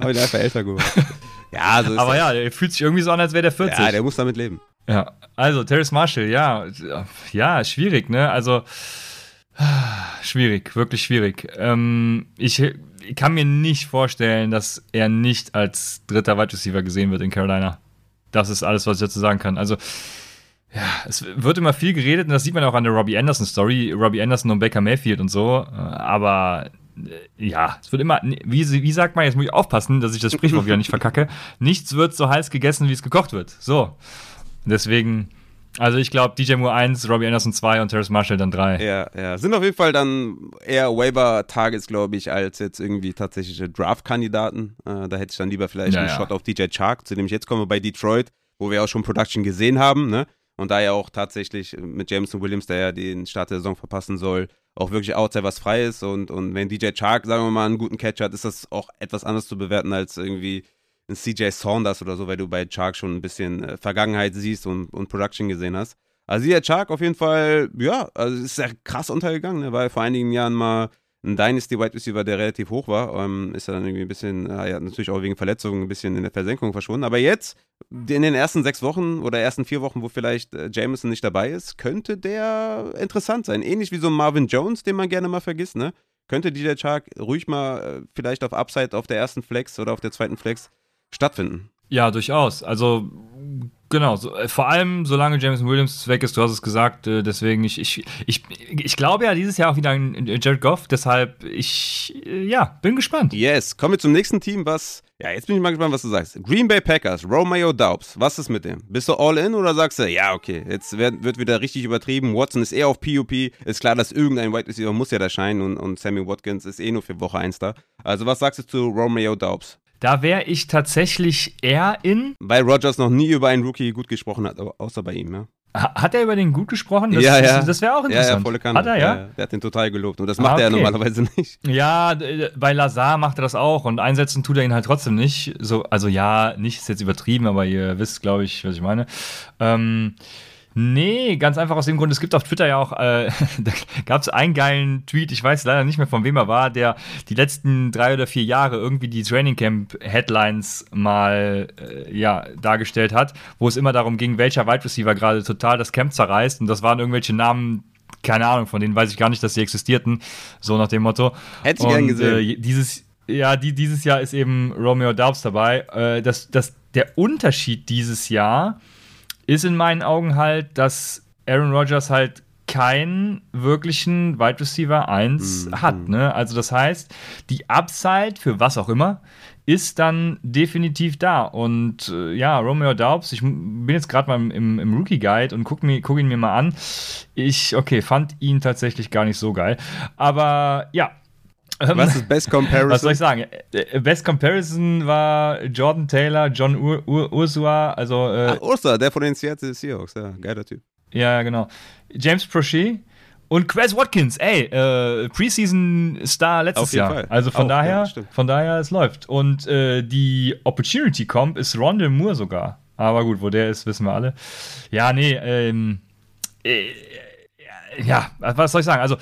der ist einfach älter geworden. Ja, so ist Aber das. ja, der fühlt sich irgendwie so an, als wäre der 40. Ja, der muss damit leben. Ja, also Terrace Marshall, ja, ja, schwierig, ne? Also schwierig, wirklich schwierig. Ähm, ich, ich kann mir nicht vorstellen, dass er nicht als dritter Wide Receiver gesehen wird in Carolina. Das ist alles, was ich dazu sagen kann. Also ja, es wird immer viel geredet und das sieht man auch an der Robbie Anderson Story, Robbie Anderson und Baker Mayfield und so, äh, aber äh, ja, es wird immer, wie, wie sagt man, jetzt muss ich aufpassen, dass ich das Sprichwort wieder nicht verkacke, <laughs> nichts wird so heiß gegessen, wie es gekocht wird. So, deswegen, also ich glaube, DJ Moore 1, Robbie Anderson 2 und Terrace Marshall dann 3. Ja, ja, sind auf jeden Fall dann eher Waiver-Targets, glaube ich, als jetzt irgendwie tatsächliche Draft-Kandidaten. Äh, da hätte ich dann lieber vielleicht ja, einen ja. Shot auf DJ Chark, zu dem ich jetzt komme bei Detroit, wo wir auch schon Production gesehen haben, ne? Und da ja auch tatsächlich mit Jameson Williams, der ja den Start der Saison verpassen soll, auch wirklich outside was frei ist und, und wenn DJ Chark, sagen wir mal, einen guten Catch hat, ist das auch etwas anders zu bewerten als irgendwie ein CJ Saunders oder so, weil du bei Chark schon ein bisschen äh, Vergangenheit siehst und, und Production gesehen hast. Also CJ Chark auf jeden Fall, ja, also ist ja krass untergegangen, ne? war vor einigen Jahren mal ein Dynasty Wide Receiver, der relativ hoch war, ähm, ist er dann irgendwie ein bisschen, äh, ja, natürlich auch wegen Verletzungen ein bisschen in der Versenkung verschwunden. Aber jetzt, in den ersten sechs Wochen oder ersten vier Wochen, wo vielleicht äh, Jameson nicht dabei ist, könnte der interessant sein. Ähnlich wie so Marvin Jones, den man gerne mal vergisst, ne? Könnte DJ Chark ruhig mal äh, vielleicht auf Upside auf der ersten Flex oder auf der zweiten Flex stattfinden. Ja, durchaus. Also Genau, so, äh, vor allem solange Jameson Williams weg ist, du hast es gesagt, äh, deswegen, ich, ich, ich, ich glaube ja dieses Jahr auch wieder an Jared Goff, deshalb, ich, äh, ja, bin gespannt. Yes, kommen wir zum nächsten Team, was, ja, jetzt bin ich mal gespannt, was du sagst. Green Bay Packers, Romeo Daubs, was ist mit dem? Bist du all in oder sagst du, ja, okay, jetzt wird, wird wieder richtig übertrieben, Watson ist eher auf PUP, ist klar, dass irgendein White Receiver muss ja da scheinen und, und Sammy Watkins ist eh nur für Woche 1 da. Also was sagst du zu Romeo Daubs? Da wäre ich tatsächlich eher in. Weil Rogers noch nie über einen Rookie gut gesprochen hat, außer bei ihm, ja. Hat er über den gut gesprochen? Das, ja, ja. Das, das wäre auch interessant. Ja, ja, volle Kanne. Hat er, ja? ja? Der hat den total gelobt. Und das macht ah, okay. er normalerweise <laughs> nicht. Ja, bei Lazar macht er das auch. Und einsetzen tut er ihn halt trotzdem nicht. So, also ja, nicht ist jetzt übertrieben, aber ihr wisst, glaube ich, was ich meine. Ähm, Nee, ganz einfach aus dem Grund, es gibt auf Twitter ja auch, äh, <laughs> da gab es einen geilen Tweet, ich weiß leider nicht mehr von wem er war, der die letzten drei oder vier Jahre irgendwie die Training Camp Headlines mal äh, ja, dargestellt hat, wo es immer darum ging, welcher Wide Receiver gerade total das Camp zerreißt. Und das waren irgendwelche Namen, keine Ahnung, von denen weiß ich gar nicht, dass sie existierten, so nach dem Motto. Hätte ich gern gesehen. Äh, dieses, ja, die, dieses Jahr ist eben Romeo Daubs dabei. Äh, das, das, der Unterschied dieses Jahr ist in meinen Augen halt, dass Aaron Rodgers halt keinen wirklichen Wide Receiver 1 mhm. hat. Ne? Also das heißt, die Upside für was auch immer ist dann definitiv da. Und äh, ja, Romeo Daubs, ich bin jetzt gerade mal im, im, Rookie Guide und guck, mir, guck ihn mir mal an. Ich, okay, fand ihn tatsächlich gar nicht so geil. Aber ja, Was ist Best Comparison? Was soll ich sagen? Äh, Best Comparison war Jordan Taylor, John Ur Ur Ursua, also. Äh, Ach, Ursa, der von den Seattle Seahawks, ja, geiler Typ. Ja, genau. James Prochet und Quez Watkins, ey, äh, Preseason-Star letztes Jahr. Fall. Also von oh, daher, ja, von daher, es läuft. Und äh, die Opportunity Comp ist Rondell Moore sogar. Aber gut, wo der ist, wissen wir alle. Ja, nee, ähm, äh, ja, was soll ich sagen? Also,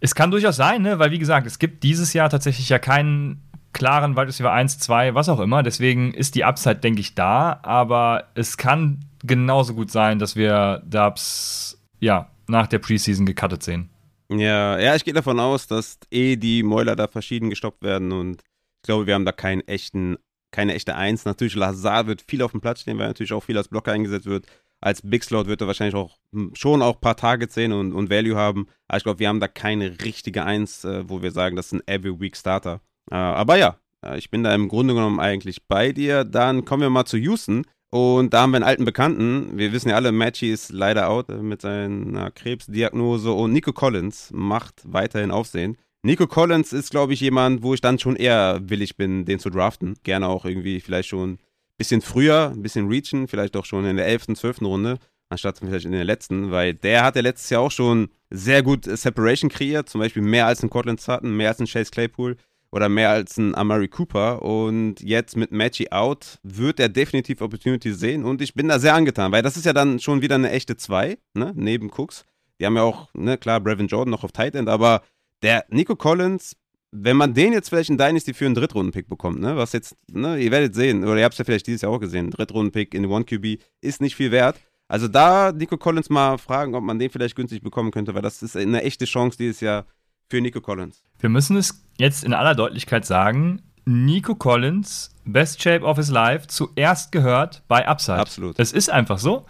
es kann durchaus sein, ne? weil wie gesagt, es gibt dieses Jahr tatsächlich ja keinen klaren Wide Receiver 1, 2, was auch immer. Deswegen ist die Upside, denke ich, da. Aber es kann genauso gut sein, dass wir Dubs ja, nach der Preseason gecuttet sehen. Ja, ja, ich gehe davon aus, dass eh die Mäuler da verschieden gestoppt werden und ich glaube, wir haben da keinen echten, keine echte Eins. Natürlich, Lazar wird viel auf dem Platz stehen, weil natürlich auch viel als Blocker eingesetzt wird als Big Slot wird er wahrscheinlich auch hm, schon auch ein paar Targets sehen und, und Value haben. Aber ich glaube, wir haben da keine richtige Eins, äh, wo wir sagen, das ist ein Every Week Starter. Äh, aber ja, äh, ich bin da im Grunde genommen eigentlich bei dir. Dann kommen wir mal zu Houston. Und da haben wir einen alten Bekannten. Wir wissen ja alle, Matchy ist leider out äh, mit seiner Krebsdiagnose und Nico Collins macht weiterhin Aufsehen. Nico Collins ist, glaube ich, jemand, wo ich dann schon eher willig bin, den zu draften. Gerne auch irgendwie vielleicht schon bisschen früher, ein bisschen reachen, vielleicht auch schon in der 11., 12. Runde, anstatt vielleicht in der letzten, weil der hat ja letztes Jahr auch schon sehr gut Separation kreiert, zum Beispiel mehr als ein Cortland Sutton, mehr als ein Chase Claypool oder mehr als ein Amari Cooper und jetzt mit Matchy out wird er definitiv Opportunity sehen und ich bin da sehr angetan, weil das ist ja dann schon wieder eine echte 2, ne, neben Cooks. Die haben ja auch, ne, klar, Brevin Jordan noch auf Tight End, aber der Nico Collins wenn man den jetzt vielleicht in Dynasty für einen Drittrunden-Pick bekommt, ne, was jetzt, ne, ihr werdet sehen, oder ihr habt es ja vielleicht dieses Jahr auch gesehen, Drittrunden-Pick in One QB ist nicht viel wert. Also da Nico Collins mal fragen, ob man den vielleicht günstig bekommen könnte, weil das ist eine echte Chance dieses Jahr für Nico Collins. Wir müssen es jetzt in aller Deutlichkeit sagen, Nico Collins, Best Shape of his Life, zuerst gehört bei Upside. Absolut. Es ist einfach so.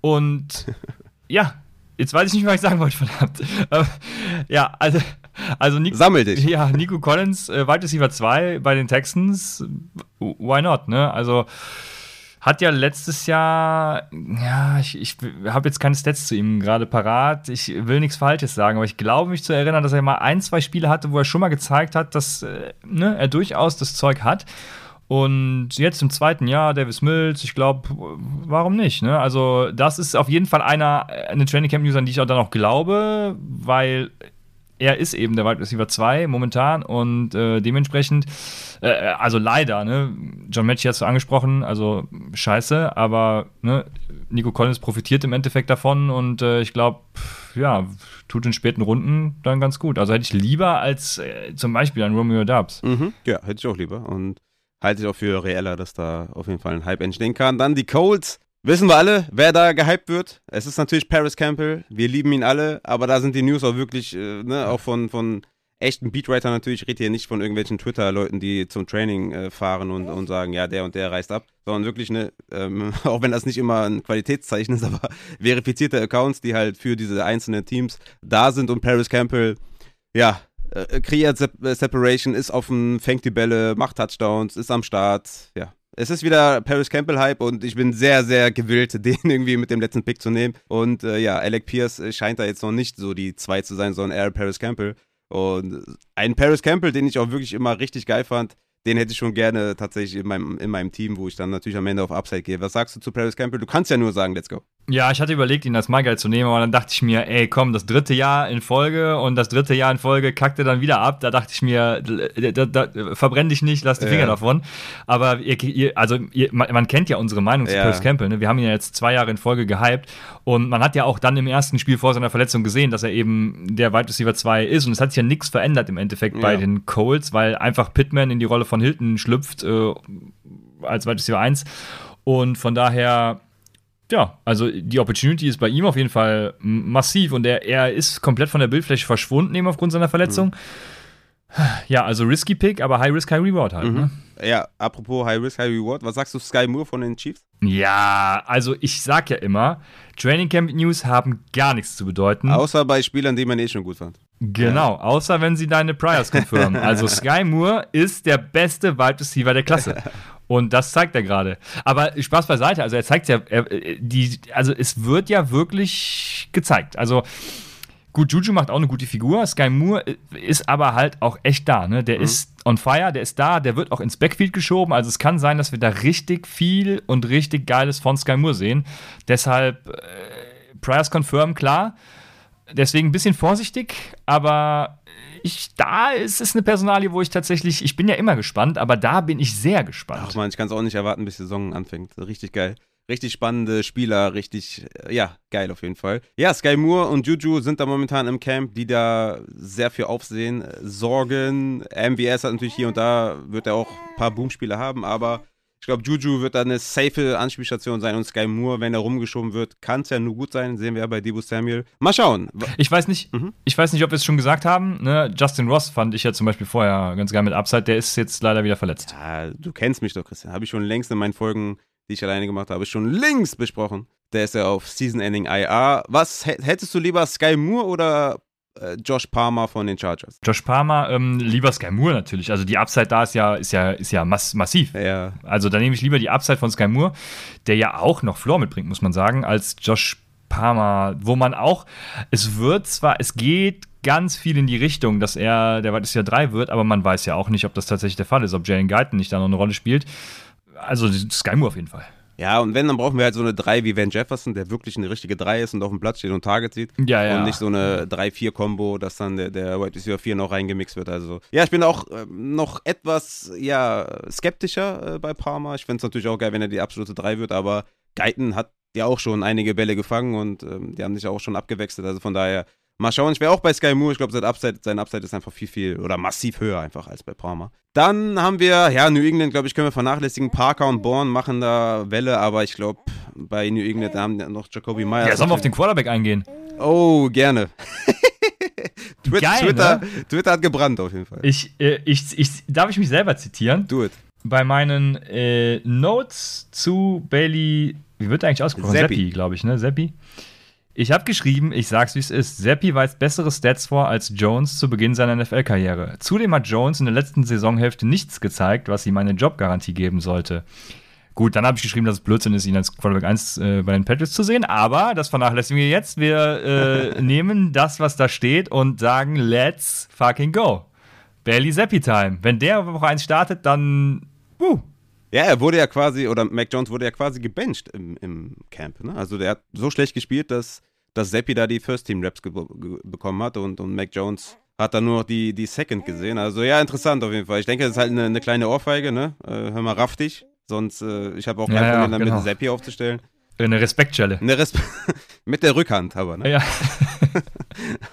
Und <laughs> ja, jetzt weiß ich nicht, was ich sagen wollte, verdammt. ja, also also Nico, Sammel dich. Ja, Nico Collins, äh, Wide Receiver 2 bei den Texans, why not, ne? Also hat ja letztes Jahr, ja, ich, ich habe jetzt keine Stats zu ihm gerade parat. Ich will nichts Falsches sagen, aber ich glaube mich zu erinnern, dass er mal ein, zwei Spiele hatte, wo er schon mal gezeigt hat, dass äh, ne, er durchaus das Zeug hat. Und jetzt im zweiten Jahr Davis Mills, ich glaube, warum nicht? Ne? Also, das ist auf jeden Fall einer, eine Training Camp News, an die ich auch dann auch glaube, weil er ist eben der Wide Receiver 2 momentan und äh, dementsprechend, äh, also leider, ne, John Matchy hat es angesprochen, also scheiße, aber ne, Nico Collins profitiert im Endeffekt davon und äh, ich glaube, ja, tut in späten Runden dann ganz gut. Also hätte ich lieber als äh, zum Beispiel ein Romeo Dubs. Mhm, ja, hätte ich auch lieber und halte ich auch für reeller, dass da auf jeden Fall ein Hype entstehen kann. Dann die Colts Wissen wir alle, wer da gehypt wird. Es ist natürlich Paris Campbell. Wir lieben ihn alle, aber da sind die News auch wirklich, äh, ne, auch von, von echten Beatwriter natürlich. Ich rede hier nicht von irgendwelchen Twitter-Leuten, die zum Training äh, fahren und, und sagen, ja, der und der reist ab, sondern wirklich, ne, ähm, <laughs> auch wenn das nicht immer ein Qualitätszeichen ist, <laughs> aber verifizierte Accounts, die halt für diese einzelnen Teams da sind und Paris Campbell, ja, äh, kreiert Se Separation, ist offen, fängt die Bälle, macht Touchdowns, ist am Start, ja, es ist wieder Paris Campbell-Hype und ich bin sehr, sehr gewillt, <laughs> den irgendwie mit dem letzten Pick zu nehmen. Und äh, ja, Alec Pierce äh, scheint da jetzt noch nicht so die zwei zu sein, sondern eher Paris Campbell. Und ein Paris Campbell, den ich auch wirklich immer richtig geil fand, den hätte ich schon gerne tatsächlich in meinem, in meinem Team, wo ich dann natürlich am Ende auf Upside gehe. Was sagst du zu Paris Campbell? Du kannst ja nur sagen, let's go. Ja, ich hatte überlegt, ihn als My zu nehmen, aber dann dachte ich mir, ey, komm, das dritte Jahr in Folge und das dritte Jahr in Folge kackte dann wieder ab. Da dachte ich mir, da, da, da, verbrenn dich nicht, lass die Finger ja. davon. Aber ihr, ihr, also ihr, man, man, kennt ja unsere Meinung zu ja. Paris Campbell. Ne? Wir haben ihn ja jetzt zwei Jahre in Folge gehypt und man hat ja auch dann im ersten Spiel vor seiner Verletzung gesehen, dass er eben der Wide Receiver 2 ist und es hat sich ja nichts verändert im Endeffekt ja. bei den Colts, weil einfach Pittman in die Rolle von Hilton schlüpft äh, als Wide Receiver 1 und von daher ja, also die Opportunity ist bei ihm auf jeden Fall massiv und er, er ist komplett von der Bildfläche verschwunden, eben aufgrund seiner Verletzung. Mhm. Ja, also risky Pick, aber High Risk, High Reward halt. Mhm. Ne? Ja, apropos High Risk, High Reward, was sagst du Sky Moore von den Chiefs? Ja, also ich sag ja immer, Training Camp News haben gar nichts zu bedeuten. Außer bei Spielern, die man eh schon gut fand. Genau, ja. außer wenn sie deine Priors confirmen. also <laughs> Sky Moore ist der beste Wide Receiver der Klasse. <laughs> Und das zeigt er gerade. Aber Spaß beiseite, also er zeigt ja, er, die, also es wird ja wirklich gezeigt. Also gut, Juju macht auch eine gute Figur. Sky Moore ist aber halt auch echt da. Ne? Der mhm. ist on fire, der ist da, der wird auch ins Backfield geschoben. Also es kann sein, dass wir da richtig viel und richtig Geiles von Sky Moore sehen. Deshalb äh, Priors confirm, klar. Deswegen ein bisschen vorsichtig, aber ich, da ist es eine Personalie, wo ich tatsächlich, ich bin ja immer gespannt, aber da bin ich sehr gespannt. Ach man, ich kann es auch nicht erwarten, bis die Saison anfängt. Richtig geil. Richtig spannende Spieler, richtig, äh, ja, geil auf jeden Fall. Ja, Sky Moore und Juju sind da momentan im Camp, die da sehr für Aufsehen äh, sorgen. MVS hat natürlich hier und da, wird er auch ein paar Boomspieler haben, aber ich glaube, Juju wird da eine safe Anspielstation sein und Sky Moore, wenn er rumgeschoben wird, kann es ja nur gut sein. Sehen wir ja bei Debo Samuel. Mal schauen. Ich weiß nicht, mhm. ich weiß nicht, ob wir es schon gesagt haben. Ne? Justin Ross fand ich ja zum Beispiel vorher ganz geil mit Upside. Der ist jetzt leider wieder verletzt. Ja, du kennst mich doch, Christian. Habe ich schon längst in meinen Folgen, die ich alleine gemacht habe, schon längst besprochen. Der ist ja auf Season Ending IA. Was hättest du lieber Sky Moore oder äh, Josh Palmer von den Chargers. Josh Palmer, ähm, lieber Sky Moore natürlich. Also die Upside da ist ja, ist ja, ist ja mass massiv. Ja. Also da nehme ich lieber die Upside von Sky Moore, der ja auch noch Floor mitbringt, muss man sagen, als Josh Palmer, wo man auch, es wird zwar, es geht ganz viel in die Richtung, dass er der Wide ja 3 wird, aber man weiß ja auch nicht, ob das tatsächlich der Fall ist, ob Jalen Guyton nicht da noch eine Rolle spielt. Also Sky Moore auf jeden Fall. Ja, und wenn, dann brauchen wir halt so eine 3 wie Van Jefferson, der wirklich eine richtige 3 ist und auf dem Platz steht und Target sieht. Ja, ja. Und nicht so eine 3-4-Kombo, dass dann der, der Wide Receiver 4 noch reingemixt wird. Also, ja, ich bin auch äh, noch etwas, ja, skeptischer äh, bei Parma. Ich fände es natürlich auch geil, wenn er die absolute 3 wird, aber Guyton hat ja auch schon einige Bälle gefangen und ähm, die haben sich auch schon abgewechselt. Also von daher Mal schauen, ich wäre auch bei Sky Moore. Ich glaube, sein Upside, sein Upside ist einfach viel, viel oder massiv höher einfach als bei Palmer. Dann haben wir, ja, New England, glaube ich, können wir vernachlässigen. Parker und Bourne machen da Welle, aber ich glaube, bei New England haben wir noch Jacoby Myers. Ja, sollen wir auf den Quarterback eingehen? Oh, gerne. <laughs> Twitter, Geil, Twitter, ne? Twitter, hat gebrannt auf jeden Fall. Ich, äh, ich, ich, darf ich mich selber zitieren? Do it. Bei meinen äh, Notes zu Bailey, wie wird der eigentlich ausgesprochen? Seppi, Seppi glaube ich, ne? Seppi. Ich habe geschrieben, ich sag's wie es ist. Seppi weist bessere Stats vor als Jones zu Beginn seiner NFL-Karriere. Zudem hat Jones in der letzten Saisonhälfte nichts gezeigt, was ihm eine Jobgarantie geben sollte. Gut, dann habe ich geschrieben, dass es Blödsinn ist, ihn als Quarterback 1 äh, bei den Patriots zu sehen, aber das vernachlässigen wir jetzt. Wir äh, <laughs> nehmen das, was da steht und sagen, let's fucking go. Bailey Seppi Time. Wenn der Woche 1 startet, dann. Uh. Ja, er wurde ja quasi, oder Mac Jones wurde ja quasi gebencht im, im Camp. Ne? Also der hat so schlecht gespielt, dass dass Seppi da die First-Team-Raps bekommen hat und, und Mac Jones hat dann nur die, die Second gesehen. Also ja, interessant auf jeden Fall. Ich denke, das ist halt eine, eine kleine Ohrfeige, ne? Äh, hör mal, raff dich. Sonst, äh, ich habe auch kein ja, Problem damit, genau. Seppi aufzustellen. Eine Respektschelle. Eine Respe <laughs> mit der Rückhand aber, ne? Ja.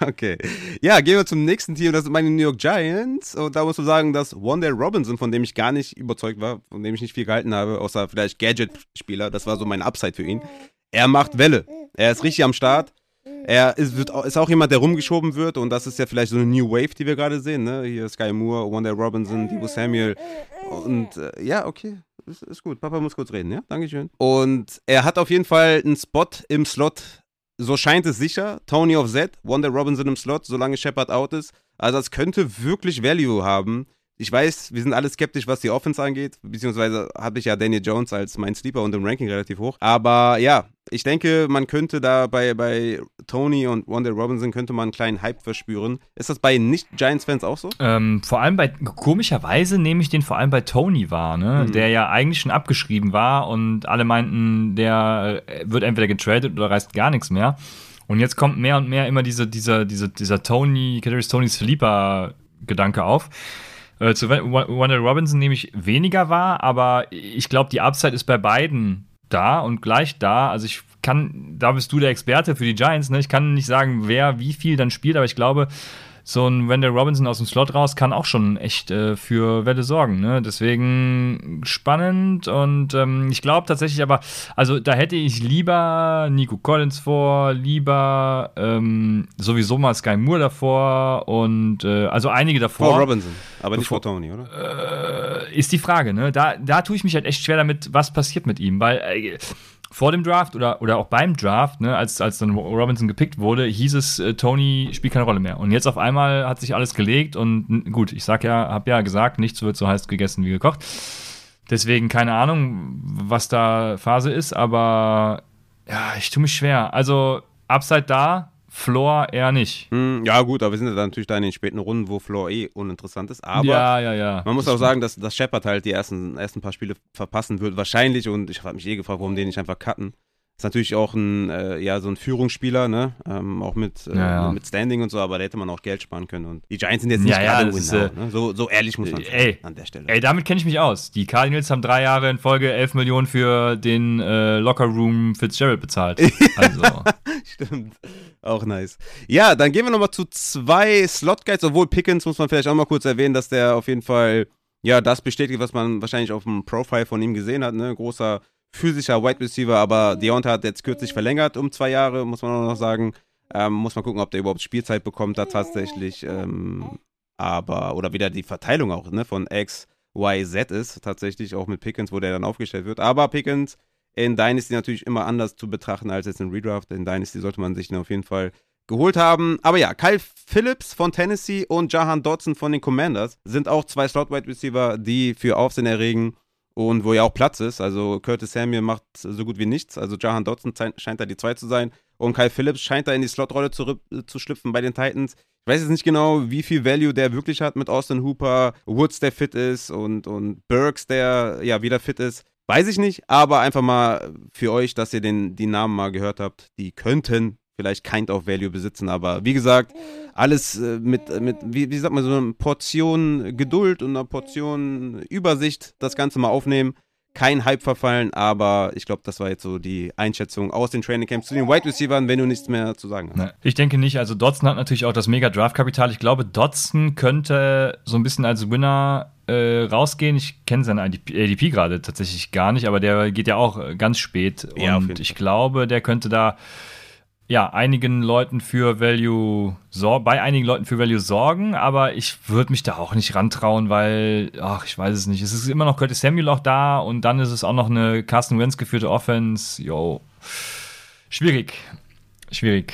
<laughs> okay. Ja, gehen wir zum nächsten Team. Das sind meine New York Giants. Und da musst du sagen, dass Wanda Robinson, von dem ich gar nicht überzeugt war, von dem ich nicht viel gehalten habe, außer vielleicht Gadget-Spieler, das war so mein Upside für ihn er macht Welle. Er ist richtig am Start. Er ist, wird, ist auch jemand, der rumgeschoben wird und das ist ja vielleicht so eine New Wave, die wir gerade sehen. Ne? Hier Sky Moore, Wanda Robinson, Debo Samuel und äh, ja, okay, ist, ist, gut. Papa muss kurz reden, ja? Dankeschön. Und er hat auf jeden Fall einen Spot im Slot, so scheint es sicher. Tony of Z, Wanda Robinson im Slot, solange Shepard out ist. Also das könnte wirklich Value haben. Ich weiß, wir sind alle skeptisch, was die Offense angeht, beziehungsweise habe ich ja Daniel Jones als mein Sleeper und im Ranking relativ hoch. Aber ja, ich denke, man könnte da bei, bei Tony und Wanda Robinson könnte man einen kleinen Hype verspüren. Ist das bei Nicht-Giants-Fans auch so? Ähm, vor allem bei, komischerweise nehme ich den vor allem bei Tony wahr, ne? Mhm. der ja eigentlich schon abgeschrieben war und alle meinten, der äh, wird entweder getradet oder reißt gar nichts mehr. Und jetzt kommt mehr und mehr immer diese, dieser, dieser, dieser Tony, Kadarius Tony Sleeper-Gedanke auf. Äh, zu Wendell Robinson nehme ich weniger wahr, aber ich glaube, die Upside ist bei beiden da und gleich da. Also ich kann, da bist du der Experte für die Giants, ne? Ich kann nicht sagen, wer wie viel dann spielt, aber ich glaube, so ein Wendell Robinson aus dem Slot raus kann auch schon echt äh, für Welle sorgen. Ne? Deswegen spannend und ähm, ich glaube tatsächlich aber, also da hätte ich lieber Nico Collins vor, lieber ähm, sowieso mal Sky Moore davor und äh, also einige davor. Vor Robinson, aber nicht vor Tony, oder? Äh, ist die Frage, ne? Da, da tue ich mich halt echt schwer damit, was passiert mit ihm, weil äh, vor dem Draft oder, oder auch beim Draft, ne, als, als dann Robinson gepickt wurde, hieß es, äh, Tony spielt keine Rolle mehr. Und jetzt auf einmal hat sich alles gelegt und gut, ich sag ja, hab ja gesagt, nichts wird so heiß gegessen wie gekocht. Deswegen keine Ahnung, was da Phase ist, aber ja, ich tue mich schwer. Also, Upside da, Floor eher nicht. Hm, ja, gut, aber wir sind ja dann natürlich da in den späten Runden, wo Floor eh uninteressant ist. Aber ja, ja, ja. man muss auch sagen, dass, dass Shepard halt die ersten, ersten paar Spiele verpassen wird, wahrscheinlich. Und ich habe mich eh gefragt, warum den nicht einfach cutten. Ist natürlich auch ein, äh, ja, so ein Führungsspieler, ne? Ähm, auch mit, äh, ja, ja. mit Standing und so, aber da hätte man auch Geld sparen können. Und die Giants sind jetzt nicht ja, gerade Winner, äh, ne? so, so ehrlich muss man sein ey, an der Stelle. Ey, damit kenne ich mich aus. Die Cardinals haben drei Jahre in Folge 11 Millionen für den äh, Locker Room Fitzgerald bezahlt. <laughs> Also. Stimmt. Auch nice. Ja, dann gehen wir nochmal zu zwei Slot Guides, obwohl Pickens muss man vielleicht auch mal kurz erwähnen, dass der auf jeden Fall ja das bestätigt, was man wahrscheinlich auf dem Profile von ihm gesehen hat, ne? Großer physischer Wide Receiver, aber Deontay hat jetzt kürzlich verlängert um zwei Jahre, muss man auch noch sagen. Ähm, muss man gucken, ob der überhaupt Spielzeit bekommt da tatsächlich. Ähm, aber, oder wieder die Verteilung auch, ne, von X, Y, Z ist, tatsächlich auch mit Pickens, wo der dann aufgestellt wird. Aber Pickens in Dynasty natürlich immer anders zu betrachten als jetzt in Redraft. In Dynasty sollte man sich auf jeden Fall geholt haben. Aber ja, Kyle Phillips von Tennessee und Jahan Dodson von den Commanders sind auch zwei Slot-Wide Receiver, die für Aufsehen erregen und wo ja auch Platz ist. Also Curtis Samuel macht so gut wie nichts. Also Jahan Dodson scheint da die zwei zu sein. Und Kyle Phillips scheint da in die Slot-Rolle zu, zu schlüpfen bei den Titans. Ich weiß jetzt nicht genau, wie viel Value der wirklich hat mit Austin Hooper, Woods, der fit ist und, und Burks, der ja wieder fit ist. Weiß ich nicht, aber einfach mal für euch, dass ihr den, die Namen mal gehört habt. Die könnten vielleicht Kind of Value besitzen. Aber wie gesagt, alles äh, mit, mit wie, wie sagt man, so einer Portion Geduld und einer Portion Übersicht das Ganze mal aufnehmen. Kein Hype verfallen, aber ich glaube, das war jetzt so die Einschätzung aus den Training Camps zu den Wide Receivers, wenn du nichts mehr zu sagen hast. Ich denke nicht. Also Dodson hat natürlich auch das Mega Draft Kapital. Ich glaube, Dodson könnte so ein bisschen als Winner äh, rausgehen. Ich kenne seinen ADP, ADP gerade tatsächlich gar nicht, aber der geht ja auch ganz spät. Ja, und ich glaube, der könnte da ja, einigen Leuten für Value bei einigen Leuten für Value sorgen, aber ich würde mich da auch nicht rantrauen, weil, ach, ich weiß es nicht. Es ist immer noch Curtis Samuel auch da und dann ist es auch noch eine Carsten Wentz geführte Offense. Yo. Schwierig. Schwierig.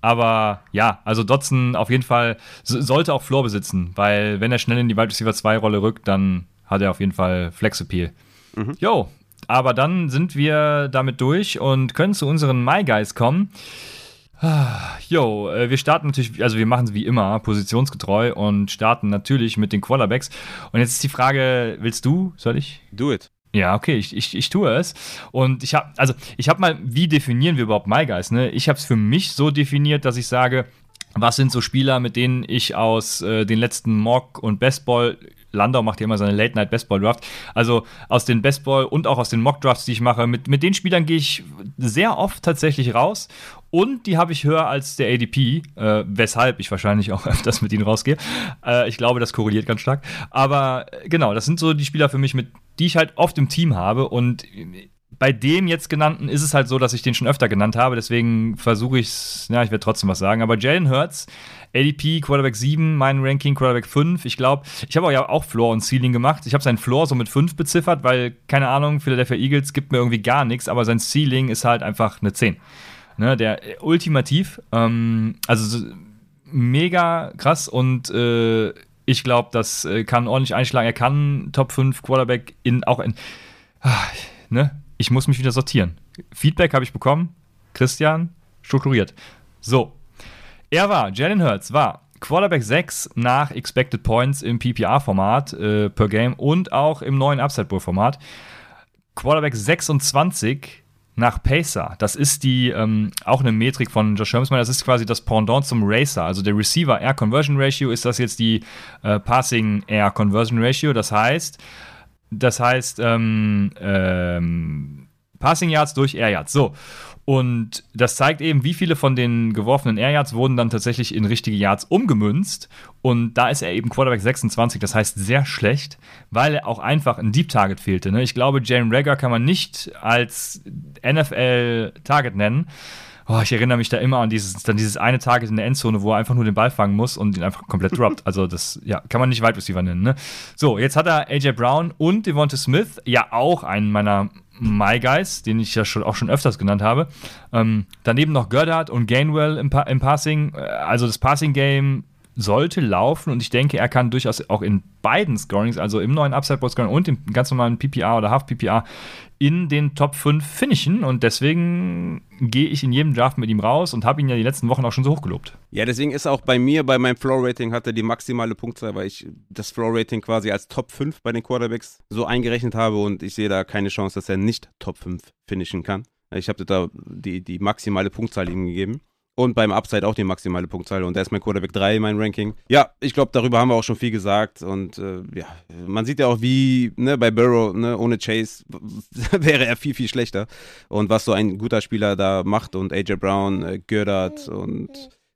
Aber ja, also Dotson auf jeden Fall sollte auch Floor besitzen, weil wenn er schnell in die Wide Receiver 2 Rolle rückt, dann hat er auf jeden Fall Flex Appeal. Mhm. Jo, aber dann sind wir damit durch und können zu unseren My Guys kommen. Jo, äh, wir starten natürlich, also wir machen es wie immer, positionsgetreu und starten natürlich mit den Quarterbacks. Und jetzt ist die Frage, willst du, soll ich? Do it. Ja, okay, ich, ich, ich tue es. Und ich habe, also ich habe mal, wie definieren wir überhaupt My Guys? Ne? Ich habe es für mich so definiert, dass ich sage, was sind so Spieler, mit denen ich aus äh, den letzten Mock- und Bestball Landau macht ja immer seine Late-Night Bestball-Draft. Also aus den Bestball und auch aus den Mock-Drafts, die ich mache, mit, mit den Spielern gehe ich sehr oft tatsächlich raus. Und die habe ich höher als der ADP, äh, weshalb ich wahrscheinlich auch <laughs> öfters mit ihnen rausgehe. Äh, ich glaube, das korreliert ganz stark. Aber äh, genau, das sind so die Spieler für mich, mit, die ich halt oft im Team habe. Und bei dem jetzt genannten ist es halt so, dass ich den schon öfter genannt habe. Deswegen versuche ich es, ja, ich werde trotzdem was sagen. Aber Jalen Hurts ADP Quarterback 7, mein Ranking Quarterback 5. Ich glaube, ich habe auch ja auch Floor und Ceiling gemacht. Ich habe seinen Floor so mit 5 beziffert, weil, keine Ahnung, Philadelphia Eagles gibt mir irgendwie gar nichts, aber sein Ceiling ist halt einfach eine 10. Ne, der äh, ultimativ, ähm, also mega krass und äh, Ich glaube, das äh, kann ordentlich einschlagen. Er kann Top 5 Quarterback in auch in. Ah, ne? Ich muss mich wieder sortieren. Feedback habe ich bekommen. Christian, strukturiert. So. Er war, Jalen Hurts war Quarterback 6 nach Expected Points im PPR-Format äh, per Game und auch im neuen Upside Bowl-Format. Quarterback 26 nach Pacer. Das ist die ähm, auch eine Metrik von Josh Hermsman. Das ist quasi das Pendant zum Racer. Also der Receiver Air Conversion Ratio ist das jetzt die äh, Passing Air Conversion Ratio. Das heißt, das heißt ähm, ähm, Passing Yards durch Air Yards. So. Und das zeigt eben, wie viele von den geworfenen Air Yards wurden dann tatsächlich in richtige Yards umgemünzt. Und da ist er eben Quarterback 26, das heißt sehr schlecht, weil er auch einfach ein Deep Target fehlte. Ne? Ich glaube, Jalen Rager kann man nicht als NFL Target nennen. Oh, ich erinnere mich da immer an dieses, dann dieses eine Target in der Endzone, wo er einfach nur den Ball fangen muss und ihn einfach komplett droppt. Also das, ja, kann man nicht Wide Receiver nennen. Ne? So, jetzt hat er AJ Brown und Devonta Smith, ja auch einen meiner My Guys, den ich ja schon, auch schon öfters genannt habe. Ähm, daneben noch Goddard und Gainwell im, pa im Passing. Äh, also das Passing-Game sollte laufen und ich denke, er kann durchaus auch in beiden Scorings, also im neuen Upside Bowl Scoring und im ganz normalen PPA oder Half PPA, in den Top 5 finishen und deswegen gehe ich in jedem Draft mit ihm raus und habe ihn ja die letzten Wochen auch schon so hochgelobt. Ja, deswegen ist auch bei mir, bei meinem Floor-Rating hat er die maximale Punktzahl, weil ich das Floor-Rating quasi als Top 5 bei den Quarterbacks so eingerechnet habe und ich sehe da keine Chance, dass er nicht Top 5 finishen kann. Ich habe da die, die maximale Punktzahl ihm gegeben. Und beim Upside auch die maximale Punktzahl. Und er ist mein Quarterback 3 in meinem Ranking. Ja, ich glaube, darüber haben wir auch schon viel gesagt. Und äh, ja, man sieht ja auch, wie ne, bei Burrow, ne, ohne Chase <laughs> wäre er viel, viel schlechter. Und was so ein guter Spieler da macht und AJ Brown, äh, Goddard und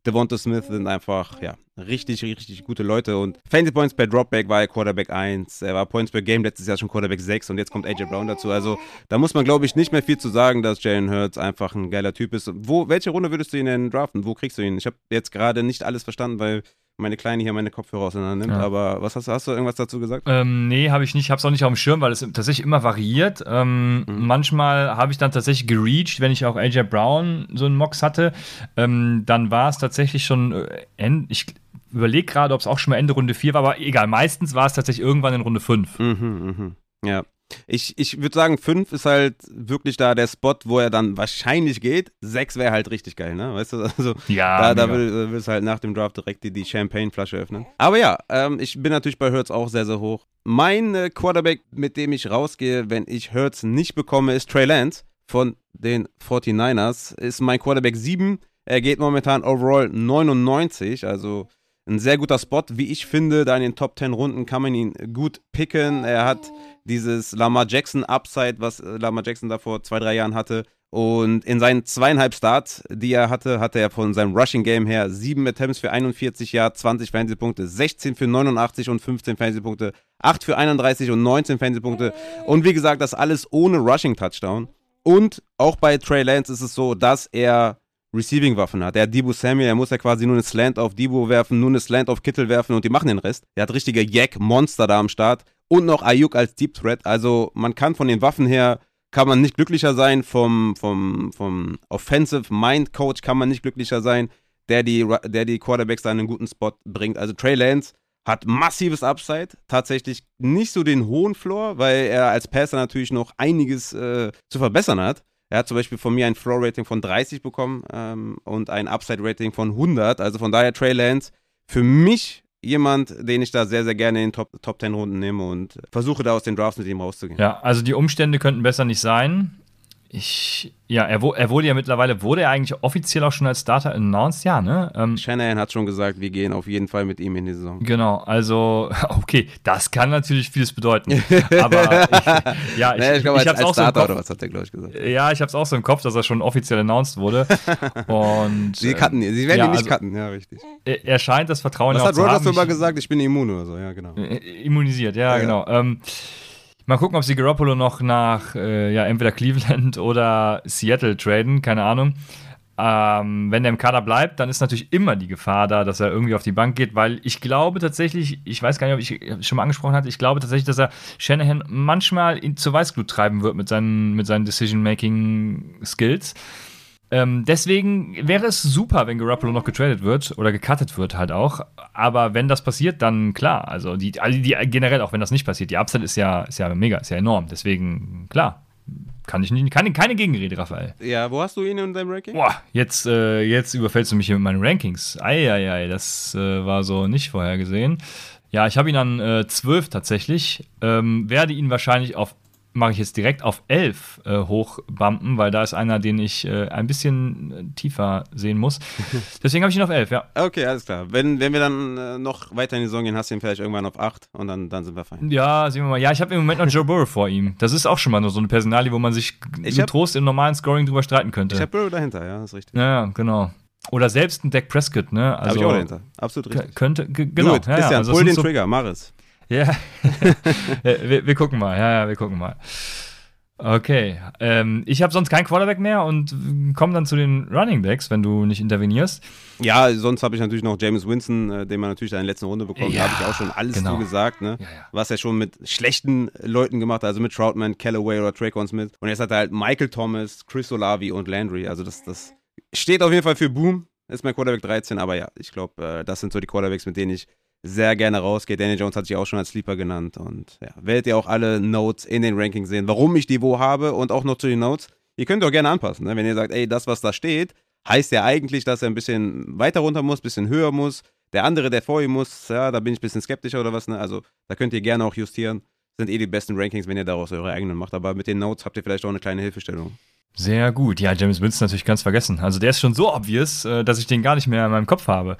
Devonta Smith sind einfach, ja, richtig, richtig gute Leute. Und Fantasy Points per Dropback war er Quarterback 1. Er war Points per Game letztes Jahr schon Quarterback 6 und jetzt kommt AJ Brown dazu. Also da muss man, glaube ich, nicht mehr viel zu sagen, dass Jalen Hurts einfach ein geiler Typ ist. Wo, welche Runde würdest du ihn denn draften? Wo kriegst du ihn? Ich habe jetzt gerade nicht alles verstanden, weil meine Kleine hier meine Kopfhörer auseinander nimmt. Ja. Aber was hast du, hast du irgendwas dazu gesagt? Ähm, nee, habe ich nicht. Ich habe es auch nicht auf dem Schirm, weil es tatsächlich immer variiert. Ähm, mhm. Manchmal habe ich dann tatsächlich gereached, wenn ich auch AJ Brown so einen Mox hatte. Ähm, dann war es tatsächlich schon, äh, ich überlege gerade, ob es auch schon mal Ende Runde 4 war, aber egal. Meistens war es tatsächlich irgendwann in Runde 5. Mhm, mh. Ja. Ich, ich würde sagen, 5 ist halt wirklich da der Spot, wo er dann wahrscheinlich geht. 6 wäre halt richtig geil, ne? Weißt du, <laughs> also ja, da, da will, willst du halt nach dem Draft direkt die, die Champagne-Flasche öffnen. Aber ja, ähm, ich bin natürlich bei Hurts auch sehr, sehr hoch. Mein äh, Quarterback, mit dem ich rausgehe, wenn ich Hurts nicht bekomme, ist Trey Lance von den 49ers. Ist mein Quarterback 7. Er geht momentan overall 99, also ein sehr guter Spot. Wie ich finde, da in den Top 10 Runden kann man ihn gut picken. Er hat dieses Lamar Jackson Upside, was äh, Lamar Jackson da vor zwei, drei Jahren hatte. Und in seinen zweieinhalb Starts, die er hatte, hatte er von seinem Rushing Game her sieben Attempts für 41 Yards, 20 Fantasy-Punkte, 16 für 89 und 15 Fantasy-Punkte, 8 für 31 und 19 Fantasy-Punkte. Und wie gesagt, das alles ohne Rushing Touchdown. Und auch bei Trey Lance ist es so, dass er Receiving-Waffen hat. Der hat Debo Samuel, er muss ja quasi nur eine Slant auf Debo werfen, nur eine Slant auf Kittel werfen und die machen den Rest. Er hat richtige Yak-Monster da am Start und noch Ayuk als Deep Threat. Also man kann von den Waffen her, kann man nicht glücklicher sein. Vom, vom, vom Offensive Mind Coach kann man nicht glücklicher sein, der die, der die Quarterbacks da in einen guten Spot bringt. Also Trey Lance hat massives Upside, tatsächlich nicht so den hohen Floor, weil er als Passer natürlich noch einiges äh, zu verbessern hat. Er hat zum Beispiel von mir ein Floor-Rating von 30 bekommen ähm, und ein Upside-Rating von 100. Also von daher Trey Lance für mich jemand, den ich da sehr, sehr gerne in Top, Top 10 Runden nehme und versuche da aus den Drafts mit ihm rauszugehen. Ja, also die Umstände könnten besser nicht sein. Ich, ja, er, er, wurde ja mittlerweile, wurde er eigentlich offiziell auch schon als Starter announced? Ja, ne? Ähm, Shanahan hat schon gesagt, wir gehen auf jeden Fall mit ihm in die Saison. Genau, also, <laughs> okay, das kann natürlich vieles bedeuten. Aber ich, <laughs> ja, ich, naja, ich, glaube, ich als, als Starter so Kopf, oder was hat der, glaube ich, gesagt. Ja, ich habe es auch so im Kopf, dass er schon offiziell announced wurde. <laughs> Und, sie cutten, sie werden ja, ihn nicht also, cutten, ja, richtig. Er, er scheint das Vertrauen was zu haben. Was hat Rogers immer gesagt? Ich bin immun oder so, ja, genau. Äh, immunisiert, ja, ja genau. Ähm, Mal gucken, ob sie Garoppolo noch nach äh, ja, entweder Cleveland <laughs> oder Seattle traden, keine Ahnung. Ähm, wenn der im Kader bleibt, dann ist natürlich immer die Gefahr da, dass er irgendwie auf die Bank geht, weil ich glaube tatsächlich, ich weiß gar nicht, ob ich es schon mal angesprochen hatte, ich glaube tatsächlich, dass er Shanahan manchmal in, zur Weißglut treiben wird mit seinen, mit seinen Decision-Making-Skills. Ähm, deswegen wäre es super, wenn Garoppolo noch getradet wird oder gecuttet wird halt auch. Aber wenn das passiert, dann klar. Also die, also die generell, auch wenn das nicht passiert, die Upside ist ja, ist ja mega, ist ja enorm. Deswegen, klar, kann ich nicht, keine, keine Gegenrede, Raphael. Ja, wo hast du ihn in deinem Ranking? Boah, jetzt, äh, jetzt überfällst du mich hier mit meinen Rankings. Eieiei, das äh, war so nicht vorhergesehen. Ja, ich habe ihn an äh, 12 tatsächlich. Ähm, werde ihn wahrscheinlich auf mache ich jetzt direkt auf 11 äh, hochbumpen, weil da ist einer, den ich äh, ein bisschen äh, tiefer sehen muss. <laughs> Deswegen habe ich ihn auf 11, ja. Okay, alles klar. Wenn, wenn wir dann äh, noch weiter in die Saison gehen, hast du ihn vielleicht irgendwann auf 8 und dann, dann sind wir fein. Ja, sehen wir mal. Ja, ich habe im Moment noch Joe Burrow vor ihm. Das ist auch schon mal nur so eine Personalie, wo man sich Ich hab- Trost im normalen Scoring drüber streiten könnte. Ich habe Burrow dahinter, ja, das ist richtig. ja, genau. Oder selbst ein Dak Prescott, ne? habe Also ich auch dahinter. Absolut richtig. könnte, genau. Gut, ja, ja, Christian, also pull den so- Trigger, mach es. Ja, <laughs> wir, wir gucken mal. Ja, ja, wir gucken mal. Okay, ähm, ich habe sonst keinen Quarterback mehr und komme dann zu den Running Backs, wenn du nicht intervenierst. Ja, sonst habe ich natürlich noch James Winston, äh, den man natürlich in der letzten Runde bekommt. Ja, da habe ich auch schon alles genau. zu gesagt, ne? Ja, ja. Was er schon mit schlechten Leuten gemacht hat, also mit Troutman, Callaway oder Traquan Smith. Und jetzt hat er halt Michael Thomas, Chris Olavi und Landry. Also das, das steht auf jeden Fall für Boom. Ist mein Quarterback 13, aber ja, ich glaube, äh, das sind so die Quarterbacks, mit denen ich sehr gerne rausgehe. Daniel Jones hat sich auch schon als Sleeper genannt. Und ja, werdet ihr auch alle Notes in den Rankings sehen, warum ich die wo habe und auch noch zu den Notes. Ihr könnt auch gerne anpassen, ne? wenn ihr sagt, ey, das, was da steht, heißt ja eigentlich, dass er ein bisschen weiter runter muss, ein bisschen höher muss. Der andere, der vor ihm muss, ja, da bin ich ein bisschen skeptischer oder was. Ne? Also da könnt ihr gerne auch justieren. Sind eh die besten Rankings, wenn ihr daraus eure eigenen macht. Aber mit den Notes habt ihr vielleicht auch eine kleine Hilfestellung. Sehr gut. Ja, James Winston natürlich ganz vergessen. Also der ist schon so obvious, äh, dass ich den gar nicht mehr in meinem Kopf habe.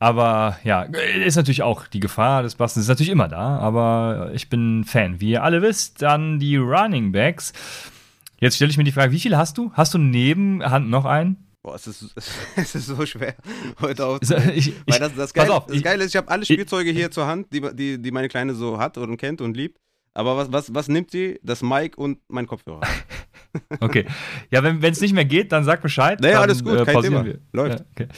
Aber ja, ist natürlich auch die Gefahr des Bastens ist natürlich immer da, aber ich bin Fan. Wie ihr alle wisst, dann die Running Backs. Jetzt stelle ich mir die Frage, wie viele hast du? Hast du neben Hand noch einen? Boah, es ist, <laughs> es ist so schwer, heute auf. Ich, ich, Weil das, das, pass Geile, auf, das ich- Geile ist, ich habe alle Spielzeuge hier zur Hand, die, die, die meine Kleine so hat und kennt und liebt. Aber was, was, was nimmt sie? Das Mic und mein Kopfhörer. <laughs> Okay. Ja, wenn es nicht mehr geht, dann sag Bescheid. Dann, alles gut, kein pausieren Thema. Wir. Läuft. Ja, okay.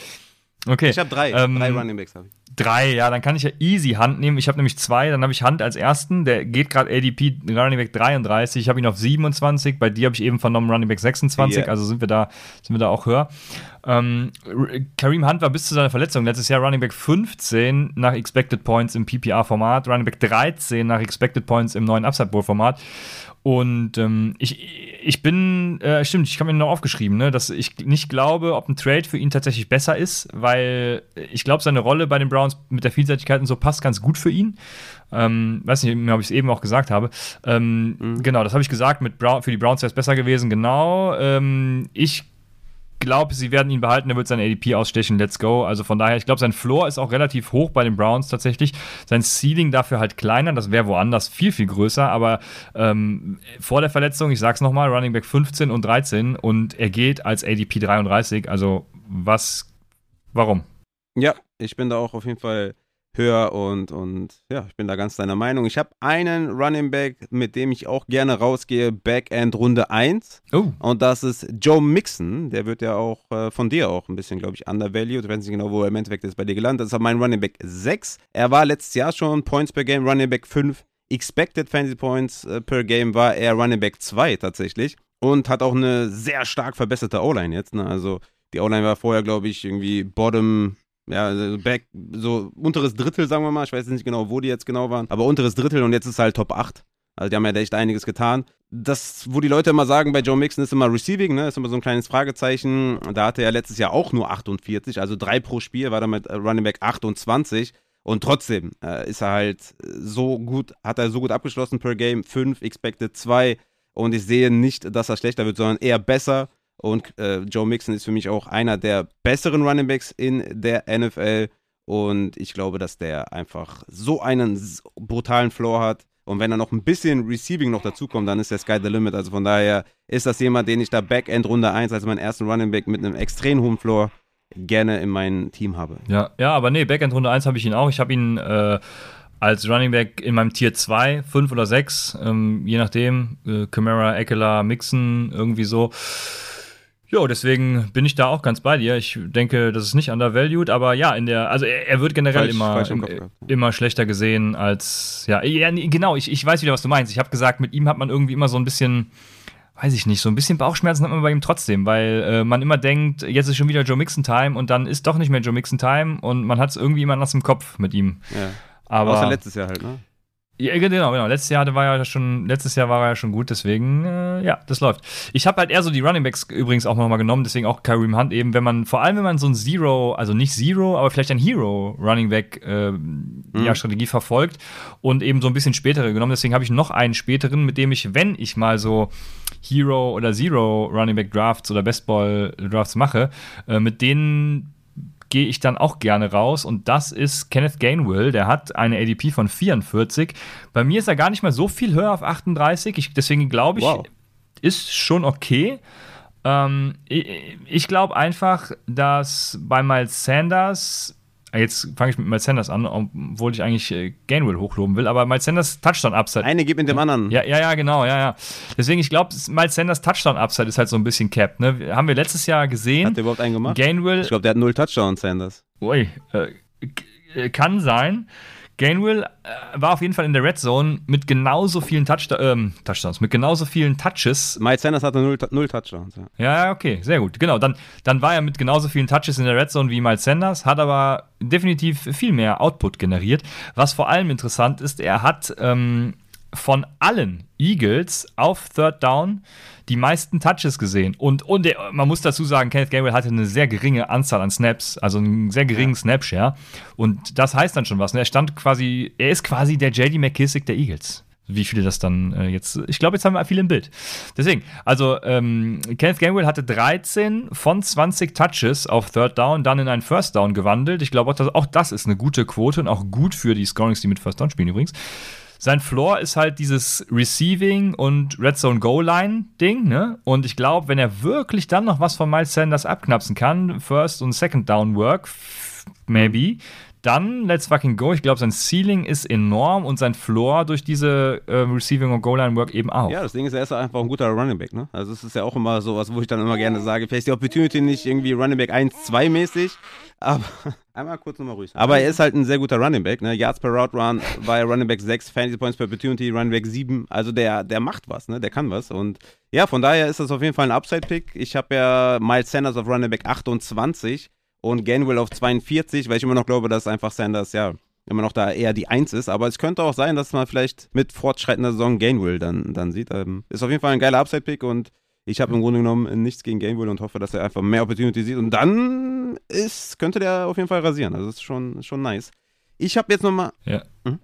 Okay. Ich habe drei, Ähm, drei Running Backs habe ich. Drei, ja, dann kann ich ja easy Hand nehmen. Ich habe nämlich zwei, dann habe ich Hand als ersten. Der geht gerade ADP Running Back 33. Ich habe ihn auf 27. Bei dir habe ich eben vernommen Running Back 26. Ja. Also sind wir da, sind wir da auch höher. Ähm, Kareem Hunt war bis zu seiner Verletzung letztes Jahr Running Back 15 nach Expected Points im PPR-Format, Running Back 13 nach Expected Points im neuen Upside Bowl-Format. Und ähm, ich, ich bin, äh, stimmt, ich habe mir noch aufgeschrieben, ne, dass ich nicht glaube, ob ein Trade für ihn tatsächlich besser ist, weil ich glaube, seine Rolle bei den Browns mit der Vielseitigkeit und so passt ganz gut für ihn. Ähm, weiß nicht, ob ich es eben auch gesagt habe. Ähm, Genau, das habe ich gesagt. Mit Brown, für die Browns wäre es besser gewesen. Genau. Ähm, ich glaube, sie werden ihn behalten, er wird sein ADP ausstechen, let's go. Also von daher, ich glaube, sein Floor ist auch relativ hoch bei den Browns tatsächlich. Sein Ceiling dafür halt kleiner, das wäre woanders viel, viel größer, aber ähm, vor der Verletzung, ich sag's nochmal, Running Back 15 und 13 und er geht als ADP 33, also was, warum? Ja, ich bin da auch auf jeden Fall höher und, und ja, ich bin da ganz deiner Meinung. Ich habe einen Running Back, mit dem ich auch gerne rausgehe, Backend Runde 1. Oh, Und das ist Joe Mixon. Der wird ja auch äh, von dir auch ein bisschen, glaube ich, undervalued. Ich weiß nicht genau, wo er im Endeffekt ist bei dir gelandet. Das ist mein Running Back 6. Er war letztes Jahr schon Points per Game Running Back 5. Expected Fantasy Points äh, per Game war er Running Back 2 tatsächlich. Und hat auch eine sehr stark verbesserte O-Line jetzt. Ne? Also die O-Line war vorher, glaube ich, irgendwie Bottom, ja, also Back, so unteres Drittel, sagen wir mal. Ich weiß nicht genau, wo die jetzt genau waren. Aber unteres Drittel und jetzt ist halt Top 8. Also die haben ja echt einiges getan. Das, wo die Leute immer sagen, bei Joe Mixon ist immer Receiving, ne, ist immer so ein kleines Fragezeichen. Da hatte er letztes Jahr auch nur 48, also drei pro Spiel, war damit äh, Running Back 28. Und trotzdem äh, ist er halt so gut, hat er so gut abgeschlossen per Game, 5, expected 2. Und ich sehe nicht, dass er schlechter wird, sondern eher besser. Und äh, Joe Mixon ist für mich auch einer der besseren Running Backs in der NFL. Und ich glaube, dass der einfach so einen brutalen Floor hat. Und wenn er noch ein bisschen Receiving noch dazukommt, dann ist der Sky the Limit. Also von daher ist das jemand, den ich da Backend Runde 1 als meinen ersten Running Back mit einem extrem hohen Floor gerne in meinem Team habe. ja, ja, aber nee, Backend Runde 1 habe ich ihn auch. Ich habe ihn äh, als Running Back in meinem Tier 2, 5 oder 6, ähm, je nachdem. Äh, Camara, Eckler, Mixon, irgendwie so. Jo, deswegen bin ich da auch ganz bei dir. Ich denke, das ist nicht undervalued, aber ja, in der, also er, er wird generell Falsch- immer, falsch im Kopf gehabt. immer schlechter gesehen als, ja, ja genau, ich, ich weiß wieder, was du meinst. Ich habe gesagt, mit ihm hat man irgendwie immer so ein bisschen, weiß ich nicht, so ein bisschen Bauchschmerzen hat man bei ihm trotzdem, weil äh, man immer denkt, jetzt ist schon wieder Joe Mixon Time und dann ist doch nicht mehr Joe Mixon Time und man hat es irgendwie immer nass im Kopf mit ihm. Ja. Aber Außer letztes Jahr halt, ne? Ja, genau, genau. Letztes Jahr war ja schon, letztes Jahr war er ja schon gut, deswegen, äh, ja, das läuft. Ich habe halt eher so die Running Backs übrigens auch nochmal genommen, deswegen auch Kareem Hunt eben, wenn man, vor allem wenn man so ein Zero, also nicht Zero, aber vielleicht ein Hero Running Back äh, ja, Strategie verfolgt und eben so ein bisschen spätere genommen. Deswegen habe ich noch einen späteren, mit dem ich, wenn ich mal so Hero oder Zero Running Back Drafts oder Bestball Drafts mache, äh, mit denen gehe ich dann auch gerne raus und das ist Kenneth Gainwell. Der hat eine ADP von 44. Bei mir ist er gar nicht mal so viel höher auf 38. Ich, deswegen glaube ich, Wow. ist schon okay. Ähm, ich ich glaube einfach, dass bei Miles Sanders, jetzt fange ich mit Miles Sanders an, obwohl ich eigentlich äh, Gainwell hochloben will, aber Miles Sanders Touchdown-Upside Eine gibt mit dem anderen. ja, ja, ja, genau, ja, ja. Deswegen, ich glaube, Miles Sanders Touchdown-Upside ist halt so ein bisschen capped, ne? Haben wir letztes Jahr gesehen. Hat der überhaupt einen gemacht? Gainwell, Ich glaube, der hat null Touchdowns, Sanders. ui, äh, äh, kann sein. Gainwell äh, war auf jeden Fall in der Red Zone mit genauso vielen Touchda ähm, Touchdowns, mit genauso vielen Touches. Miles Sanders hatte null, null Touchdowns. Ja. Ja, okay, sehr gut. Genau, dann, dann war er mit genauso vielen Touches in der Red Zone wie Miles Sanders, hat aber definitiv viel mehr Output generiert. Was vor allem interessant ist, er hat ähm, von allen Eagles auf Third Down die meisten Touches gesehen. Und, und er, man muss dazu sagen, Kenneth Gabriel hatte eine sehr geringe Anzahl an Snaps, also einen sehr geringen Snap-Share. Und das heißt dann schon was. ne? Er stand quasi, er ist quasi der JD McKissick der Eagles. Wie viele das dann äh, jetzt. Ich glaube, jetzt haben wir viele im Bild. Deswegen, also ähm, Kenneth Gainwell hatte 13 von 20 Touches auf Third Down, dann in einen First Down gewandelt. Ich glaube, auch das, auch das ist eine gute Quote und auch gut für die Scorings, die mit First Down spielen übrigens. Sein Floor ist halt dieses Receiving und Red Zone Goal Line Ding, ne? Und ich glaube, wenn er wirklich dann noch was von Miles Sanders abknapsen kann, First und Second Down Work, maybe, dann let's fucking go. Ich glaube, sein Ceiling ist enorm und sein Floor durch diese äh, Receiving und Goal Line Work eben auch. Ja, das Ding ist, er ist einfach ein guter Running Back, ne? Also es ist ja auch immer sowas, wo ich dann immer gerne sage, vielleicht die Opportunity nicht irgendwie Running Back 1, 2 mäßig, aber <laughs> einmal kurz nochmal ruhig. Aber er ist halt ein sehr guter Running Back, ne? Yards per Route Run war er Running Back 6, Fantasy Points per Opportunity, Running Back 7, also der, der macht was, ne? Der kann was und ja, von daher ist das auf jeden Fall ein Upside-Pick. Ich habe ja Miles Sanders auf Running Back 28 und Gainwell auf 42, weil ich immer noch glaube, dass einfach Sanders, ja, immer noch da eher die Eins ist. Aber es könnte auch sein, dass man vielleicht mit fortschreitender Saison Gainwell dann, dann sieht. Ähm, ist auf jeden Fall ein geiler Upside-Pick und ich habe im Grunde genommen nichts gegen Gainwell und hoffe, dass er einfach mehr Opportunity sieht. Und dann ist, könnte der auf jeden Fall rasieren. Also das ist schon, schon nice. Ich habe jetzt nochmal. Ja. Mhm.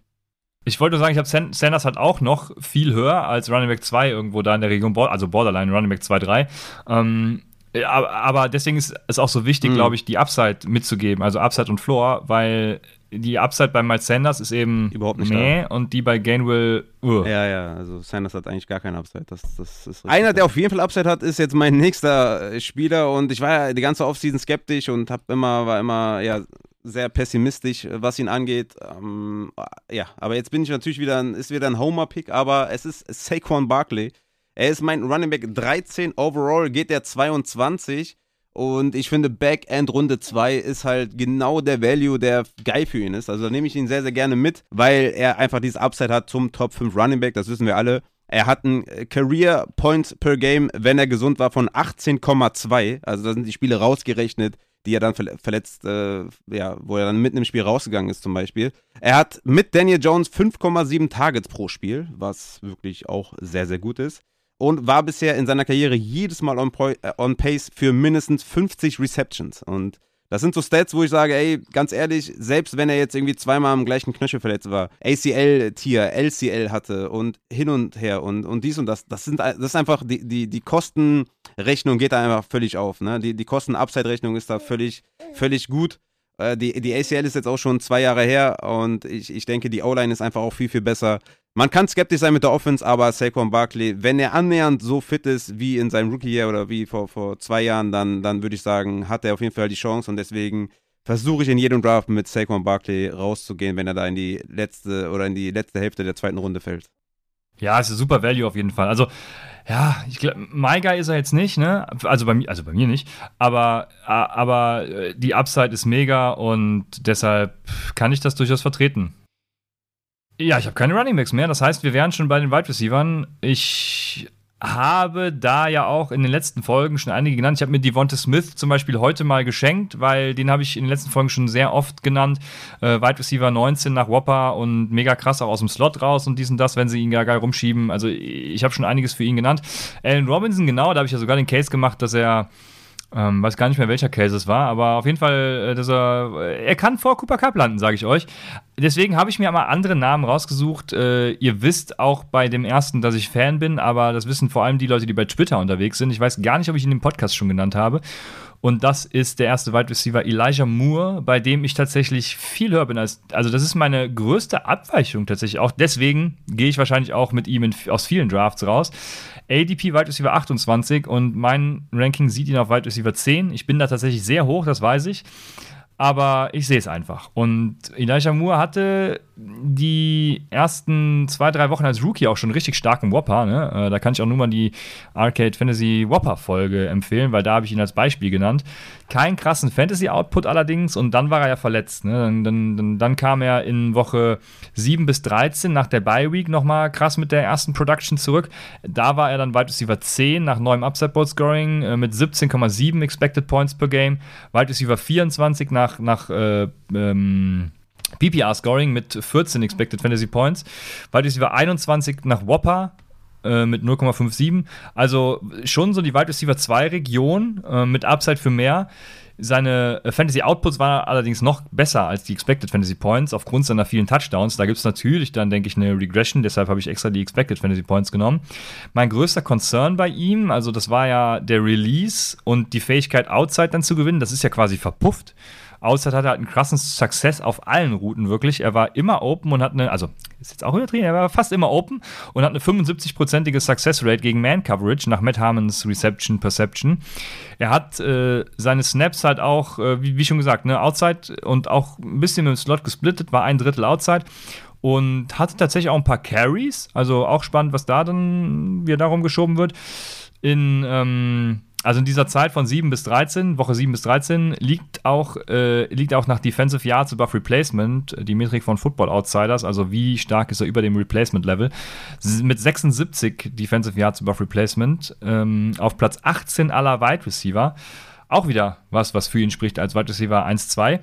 Ich wollte nur sagen, ich habe San- Sanders hat auch noch viel höher als Running Back 2 irgendwo da in der Region, also Borderline Running Back 2, 3. Ähm, aber, aber deswegen ist es auch so wichtig, Mhm. glaube ich, die Upside mitzugeben, also Upside und Floor, weil die Upside bei Miles Sanders ist eben Überhaupt nicht meh und die bei Gainwell, uh. Ja, ja, also Sanders hat eigentlich gar keinen Upside. Das, das ist. Einer, der auf jeden Fall Upside hat, ist jetzt mein nächster äh, Spieler und ich war ja die ganze Offseason skeptisch und hab immer, war immer ja sehr pessimistisch, äh, was ihn angeht. Ähm, ja, aber jetzt bin ich natürlich wieder, ein, ist wieder ein Homer-Pick, aber es ist Saquon Barkley. Er ist mein Running Back 13 overall, geht der 22 und ich finde, Backend Runde 2 ist halt genau der Value, der geil für ihn ist. Also da nehme ich ihn sehr, sehr gerne mit, weil er einfach dieses Upside hat zum Top 5 Running Back, das wissen wir alle. Er hat einen äh, Career Points per Game, wenn er gesund war, von 18,2. Also da sind die Spiele rausgerechnet, die er dann verle- verletzt, äh, ja, wo er dann mitten im Spiel rausgegangen ist zum Beispiel. Er hat mit Daniel Jones 5,7 Targets pro Spiel, was wirklich auch sehr, sehr gut ist und war bisher in seiner Karriere jedes Mal on, äh, on pace für mindestens 50 Receptions. Und das sind so Stats, wo ich sage, ey, ganz ehrlich, selbst wenn er jetzt irgendwie zweimal am gleichen Knöchel verletzt war, ACL-Tier, LCL hatte und hin und her und, und dies und das, das sind das ist einfach, die, die, die Kostenrechnung geht da einfach völlig auf. Ne? Die, die Kosten-Upside-Rechnung ist da völlig, völlig gut. Äh, Die, die ACL ist jetzt auch schon zwei Jahre her und ich, ich denke, die O-Line ist einfach auch viel, viel besser. Man kann skeptisch sein mit der Offense, aber Saquon Barkley, wenn er annähernd so fit ist wie in seinem Rookie-Jahr oder wie vor, vor zwei Jahren, dann, dann würde ich sagen, hat er auf jeden Fall die Chance und deswegen versuche ich in jedem Draft mit Saquon Barkley rauszugehen, wenn er da in die letzte oder in die letzte Hälfte der zweiten Runde fällt. Ja, es ist super Value auf jeden Fall. Also, ja, ich glaube, My Guy ist er jetzt nicht, ne? Also bei mir, also bei mir nicht. Aber, aber äh, die Upside ist mega und deshalb kann ich das durchaus vertreten. Ja, ich habe keine Running Backs mehr. Das heißt, wir wären schon bei den Wide Receivern. Ich habe da ja auch in den letzten Folgen schon einige genannt. Ich habe mir Devonta Smith zum Beispiel heute mal geschenkt, weil den habe ich in den letzten Folgen schon sehr oft genannt. Äh, Wide Receiver 19 nach Whopper und mega krass auch aus dem Slot raus und dies und das, wenn sie ihn gar geil rumschieben. Also ich habe schon einiges für ihn genannt. Alan Robinson, genau, da habe ich ja sogar den Case gemacht, dass er ähm, weiß gar nicht mehr, welcher Case es war, aber auf jeden Fall, äh, dass er, er kann vor Cooper Cup landen, sage ich euch. Deswegen habe ich mir mal andere Namen rausgesucht. Äh, ihr wisst auch bei dem ersten, dass ich Fan bin, aber das wissen vor allem die Leute, die bei Twitter unterwegs sind. Ich weiß gar nicht, ob ich ihn im Podcast schon genannt habe. Und das ist der erste Wide Receiver Elijah Moore, bei dem ich tatsächlich viel höher bin als. Also, das ist meine größte Abweichung tatsächlich. Auch deswegen gehe ich wahrscheinlich auch mit ihm in, aus vielen Drafts raus. ADP Wide Receiver 28 und mein Ranking sieht ihn auf Wide Receiver 10. Ich bin da tatsächlich sehr hoch, das weiß ich. Aber ich sehe es einfach. Und Elijah Moore hatte die ersten zwei, drei Wochen als Rookie auch schon richtig starken Whopper. Ne? Äh, da kann ich auch nur mal die Arcade Fantasy Whopper-Folge empfehlen, weil da habe ich ihn als Beispiel genannt. Keinen krassen Fantasy-Output allerdings und dann war er ja verletzt. Ne? Dann, dann, dann, kam er in Woche 7 bis 13 nach der Bye-Week nochmal krass mit der ersten Production zurück. Da war er dann Wide Receiver 10 nach neuem Upside-Board-Scoring äh, mit 17,7 Expected Points per Game. Wide Receiver 24 nach nach, nach äh, ähm, PPR-Scoring mit 14 Expected Fantasy Points. Wide Receiver 21 nach Whopper äh, mit 0,57. Also schon so die Wide Receiver 2 Region äh, mit Upside für mehr. Seine äh, Fantasy Outputs waren allerdings noch besser als die Expected Fantasy Points aufgrund seiner vielen Touchdowns. Da gibt es natürlich dann, denke ich, eine Regression. Deshalb habe ich extra die Expected Fantasy Points genommen. Mein größter Concern bei ihm, also das war ja der Release und die Fähigkeit, Outside dann zu gewinnen. Das ist ja quasi verpufft. Outside hatte halt einen krassen Success auf allen Routen wirklich. Er war immer open und hat eine, also ist jetzt auch übertrieben, er war fast immer open und hat eine 75-prozentige Success Rate gegen Man Coverage nach Matt Harmons Reception Perception. Er hat äh, seine Snaps halt auch, äh, wie, wie, schon gesagt, ne, Outside und auch ein bisschen mit dem Slot gesplittet, war ein Drittel Outside und hatte tatsächlich auch ein paar Carries. Also auch spannend, was da dann wieder darum geschoben wird. In, ähm, also in dieser Zeit von 7 bis 13, Woche 7 bis 13, liegt auch, äh, liegt auch nach Defensive Yards above Replacement die Metrik von Football Outsiders, also wie stark ist er über dem Replacement-Level. Mit 76 Defensive Yards above Replacement ähm, auf Platz 18 aller Wide Receiver. Auch wieder was, was für ihn spricht als Wide Receiver 1-2.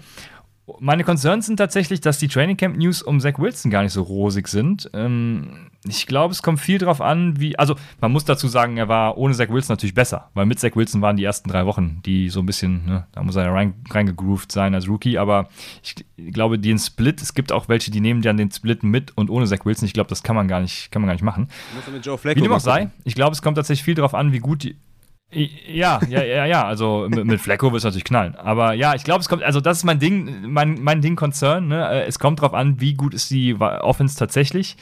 Meine Concerns sind tatsächlich, dass die Training Camp News um Zach Wilson gar nicht so rosig sind. Ähm, ich glaube, es kommt viel darauf an, wie. Also, man muss dazu sagen, er war ohne Zach Wilson natürlich besser, weil mit Zach Wilson waren die ersten drei Wochen, die so ein bisschen, ne, da muss er ja rein, reingegroovt sein als Rookie. Aber ich glaube, den Split, es gibt auch welche, die nehmen dann den Split mit und ohne Zach Wilson. Ich glaube, das kann man gar nicht, kann man gar nicht machen. Wie dem auch sei, ich glaube, es kommt tatsächlich viel darauf an, wie gut die, ja, ja, ja, ja. Also mit, mit Flecko wird es natürlich knallen. Aber ja, ich glaube, es kommt, also das ist mein Ding, mein, mein Ding Concern. Ne? Äh, es kommt darauf an, wie gut ist die Offense tatsächlich.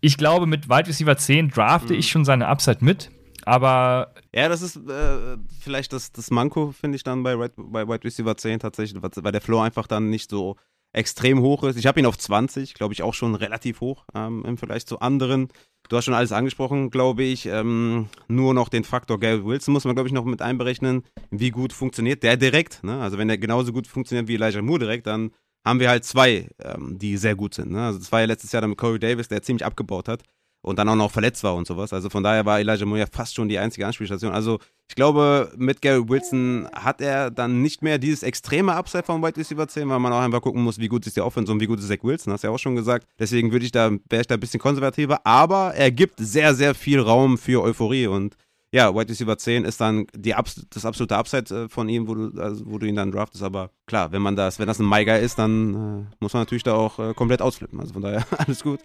Ich glaube, mit Wide Receiver 10 drafte mhm. ich schon seine Upside mit. Aber. Ja, das ist äh, vielleicht das, das Manko, finde ich dann bei, bei Wide Receiver 10 tatsächlich, weil der Floor einfach dann nicht so extrem hoch ist. Ich habe ihn auf 20, glaube ich, auch schon relativ hoch ähm, im Vergleich zu anderen. Du hast schon alles angesprochen, glaube ich. Ähm, nur noch den Faktor Garrett Wilson muss man, glaube ich, noch mit einberechnen. Wie gut funktioniert der direkt? Ne? Also, wenn der genauso gut funktioniert wie Elijah Moore direkt, dann haben wir halt zwei, ähm, die sehr gut sind. Ne? Also, das war ja letztes Jahr dann mit Corey Davis, der ziemlich abgebaut hat und dann auch noch verletzt war und sowas. Also von daher war Elijah Moore ja fast schon die einzige Anspielstation. Also ich glaube, mit Gary Wilson hat er dann nicht mehr dieses extreme Upside von White Receiver 10, weil man auch einfach gucken muss, wie gut ist der Offense und wie gut ist Zach Wilson, hast du ja auch schon gesagt. Deswegen würde ich da, wäre ich da ein bisschen konservativer, aber er gibt sehr, sehr viel Raum für Euphorie und ja, White Receiver 10 ist dann die, das absolute Upside äh, von ihm, wo du, also wo du ihn dann draftest. Aber klar, wenn man das, wenn das ein Maiger ist, dann äh, muss man natürlich da auch äh, komplett ausflippen. Also von daher <laughs> alles gut.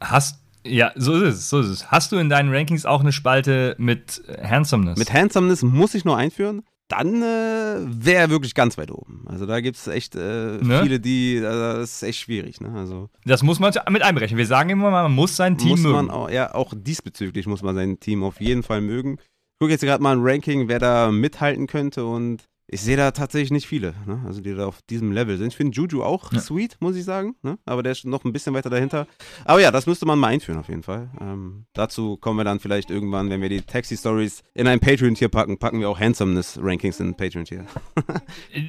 Hast ja, so ist es, so ist es. Hast du in deinen Rankings auch eine Spalte mit Handsomeness? Mit Handsomeness muss ich nur einführen. Dann äh, wäre er wirklich ganz weit oben. Also da gibt es echt äh, ne? viele, die, äh, das ist echt schwierig. Ne? Also, das muss man mit einberechnen. Wir sagen immer, man muss sein Team muss mögen. auch, ja, auch diesbezüglich muss man sein Team auf jeden Fall mögen. Ich gucke jetzt gerade mal ein Ranking, wer da mithalten könnte und ich sehe da tatsächlich nicht viele, ne? also die da auf diesem Level sind. Ich finde Juju auch ja. sweet, muss ich sagen, ne? aber der ist noch ein bisschen weiter dahinter. Aber ja, das müsste man mal einführen auf jeden Fall. Ähm, dazu kommen wir dann vielleicht irgendwann, wenn wir die Taxi-Stories in ein Patreon-Tier packen, packen wir auch Handsomeness-Rankings in ein Patreon-Tier.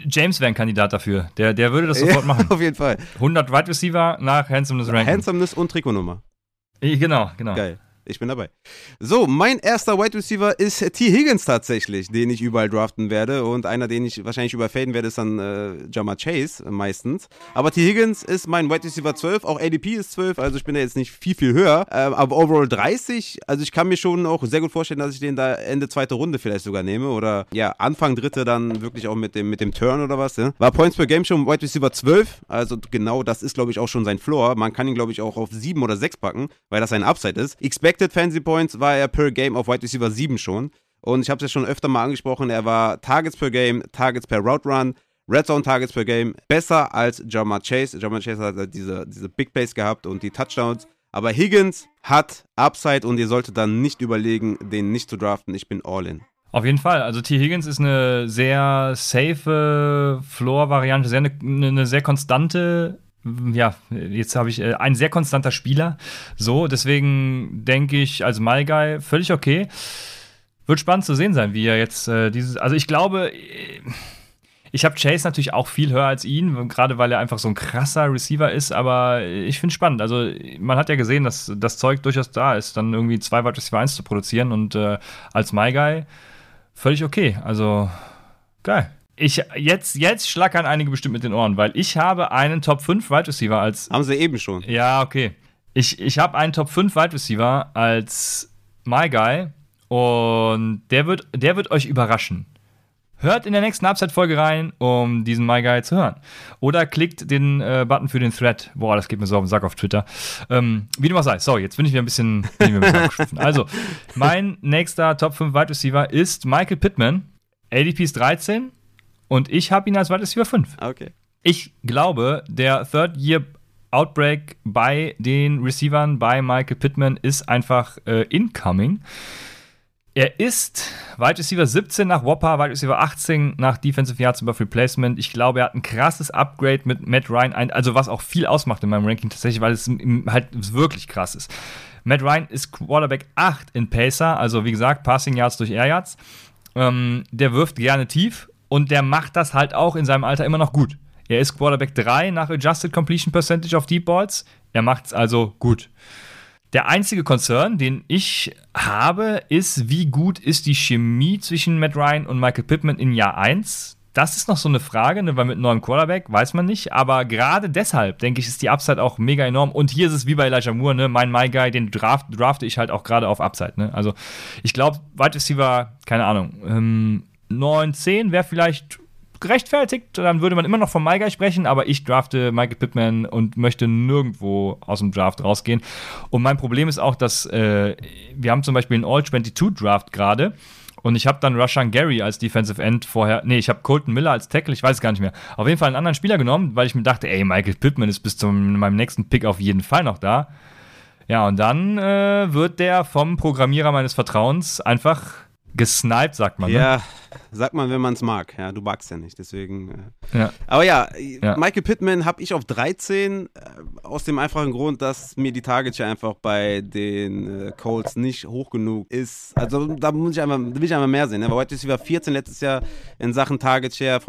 James wäre ein Kandidat dafür. Der, der würde das sofort ja, machen. Auf jeden Fall. 100 Wide Receiver nach Handsomeness-Ranking. Handsomeness und Trikotnummer. Genau, genau. Geil. Ich bin dabei. So, mein erster Wide Receiver ist T. Higgins tatsächlich, den ich überall draften werde. Und einer, den ich wahrscheinlich überfaden werde, ist dann äh, Jama Chase meistens. Aber T. Higgins ist mein Wide Receiver 12. Auch ADP ist 12, also ich bin da jetzt nicht viel, viel höher. Äh, aber overall 30. Also ich kann mir schon auch sehr gut vorstellen, dass ich den da Ende zweite Runde vielleicht sogar nehme. Oder ja, Anfang dritte dann wirklich auch mit dem, mit dem Turn oder was. Ja? War Points per Game schon Wide Receiver 12. Also genau das ist, glaube ich, auch schon sein Floor. Man kann ihn, glaube ich, auch auf 7 oder 6 packen, weil das ein Upside ist. Expected Fantasy Points war er per Game auf Wide Receiver 7 schon. Und ich habe es ja schon öfter mal angesprochen, er war Targets per Game, Targets per Route Run, Red Zone Targets per Game besser als Jamar Chase. Jamar Chase hat halt diese, diese Big Plays gehabt und die Touchdowns. Aber Higgins hat Upside und ihr solltet dann nicht überlegen, den nicht zu draften. Ich bin all in. Auf jeden Fall. Also T. Higgins ist eine sehr safe Floor-Variante, sehr eine, eine, sehr konstante. Ja, jetzt habe ich äh, ein sehr konstanter Spieler. So, deswegen denke ich als My Guy völlig okay. Wird spannend zu sehen sein, wie er jetzt äh, dieses. Also ich glaube, ich habe Chase natürlich auch viel höher als ihn, gerade weil er einfach so ein krasser Receiver ist, aber ich finde es spannend. Also, man hat ja gesehen, dass das Zeug durchaus da ist, dann irgendwie zwei Wide Receiver 1 zu produzieren und äh, als My Guy völlig okay. Also, geil. Ich, jetzt, jetzt schlackern einige bestimmt mit den Ohren, weil ich habe einen Top 5 Wide Receiver als. Haben sie eben schon. Ja, okay. Ich, ich habe einen Top 5 Wide Receiver als My Guy und der wird, der wird euch überraschen. Hört in der nächsten Upside-Folge rein, um diesen My Guy zu hören. Oder klickt den äh, Button für den Thread. Boah, das geht mir so auf den Sack auf Twitter. Ähm, wie du mal sei. Sorry, jetzt bin ich wieder ein bisschen, bin ich ein bisschen <laughs> Also, mein nächster Top 5 Wide Receiver ist Michael Pittman. ADP ist 13 und ich habe ihn als Wide Receiver 5. Okay. Ich glaube, der Third Year Outbreak bei den Receivern bei Michael Pittman ist einfach äh, incoming. Er ist Wide Receiver 17 nach Whopper, Wide Receiver 18 nach Defensive Yards über Replacement. Ich glaube, er hat ein krasses Upgrade mit Matt Ryan, also was auch viel ausmacht in meinem Ranking tatsächlich, weil es halt wirklich krass ist. Matt Ryan ist Quarterback 8 in Pacer, also wie gesagt, Passing Yards durch Air Yards. Ähm, der wirft gerne tief und der macht das halt auch in seinem Alter immer noch gut. Er ist Quarterback 3 nach Adjusted Completion Percentage of Deep Balls. Er macht es also gut. Der einzige Konzern, den ich habe, ist, wie gut ist die Chemie zwischen Matt Ryan und Michael Pittman in Jahr 1? Das ist noch so eine Frage, ne, weil mit neuem Quarterback weiß man nicht. Aber gerade deshalb, denke ich, ist die Upside auch mega enorm. Und hier ist es wie bei Elijah Moore, ne, mein My Guy, den draft, drafte ich halt auch gerade auf Upside. Ne? Also ich glaube, Wide Receiver, keine Ahnung, ähm, 9, 10 wäre vielleicht gerechtfertigt, dann würde man immer noch von Maigai sprechen, aber ich drafte Michael Pittman und möchte nirgendwo aus dem Draft rausgehen. Und mein Problem ist auch, dass äh, wir haben zum Beispiel einen All-22-Draft gerade. Und ich habe dann Rushan Gary als Defensive End vorher. Nee, ich habe Colton Miller als Tackle, ich weiß es gar nicht mehr. Auf jeden Fall einen anderen Spieler genommen, weil ich mir dachte, ey, Michael Pittman ist bis zu meinem nächsten Pick auf jeden Fall noch da. Ja, und dann äh, wird der vom Programmierer meines Vertrauens einfach gesniped, sagt man. Ne? Ja, sagt man, wenn man es mag. Ja, du magst ja nicht, deswegen. Äh. Ja. Aber ja, ja, Michael Pittman habe ich auf 13, äh, aus dem einfachen Grund, dass mir die Target Share einfach bei den äh, Colts nicht hoch genug ist. Also da muss ich einfach, will ich einfach mehr sehen. Ne? Aber heute ist wieder 14 letztes Jahr in Sachen Target Share.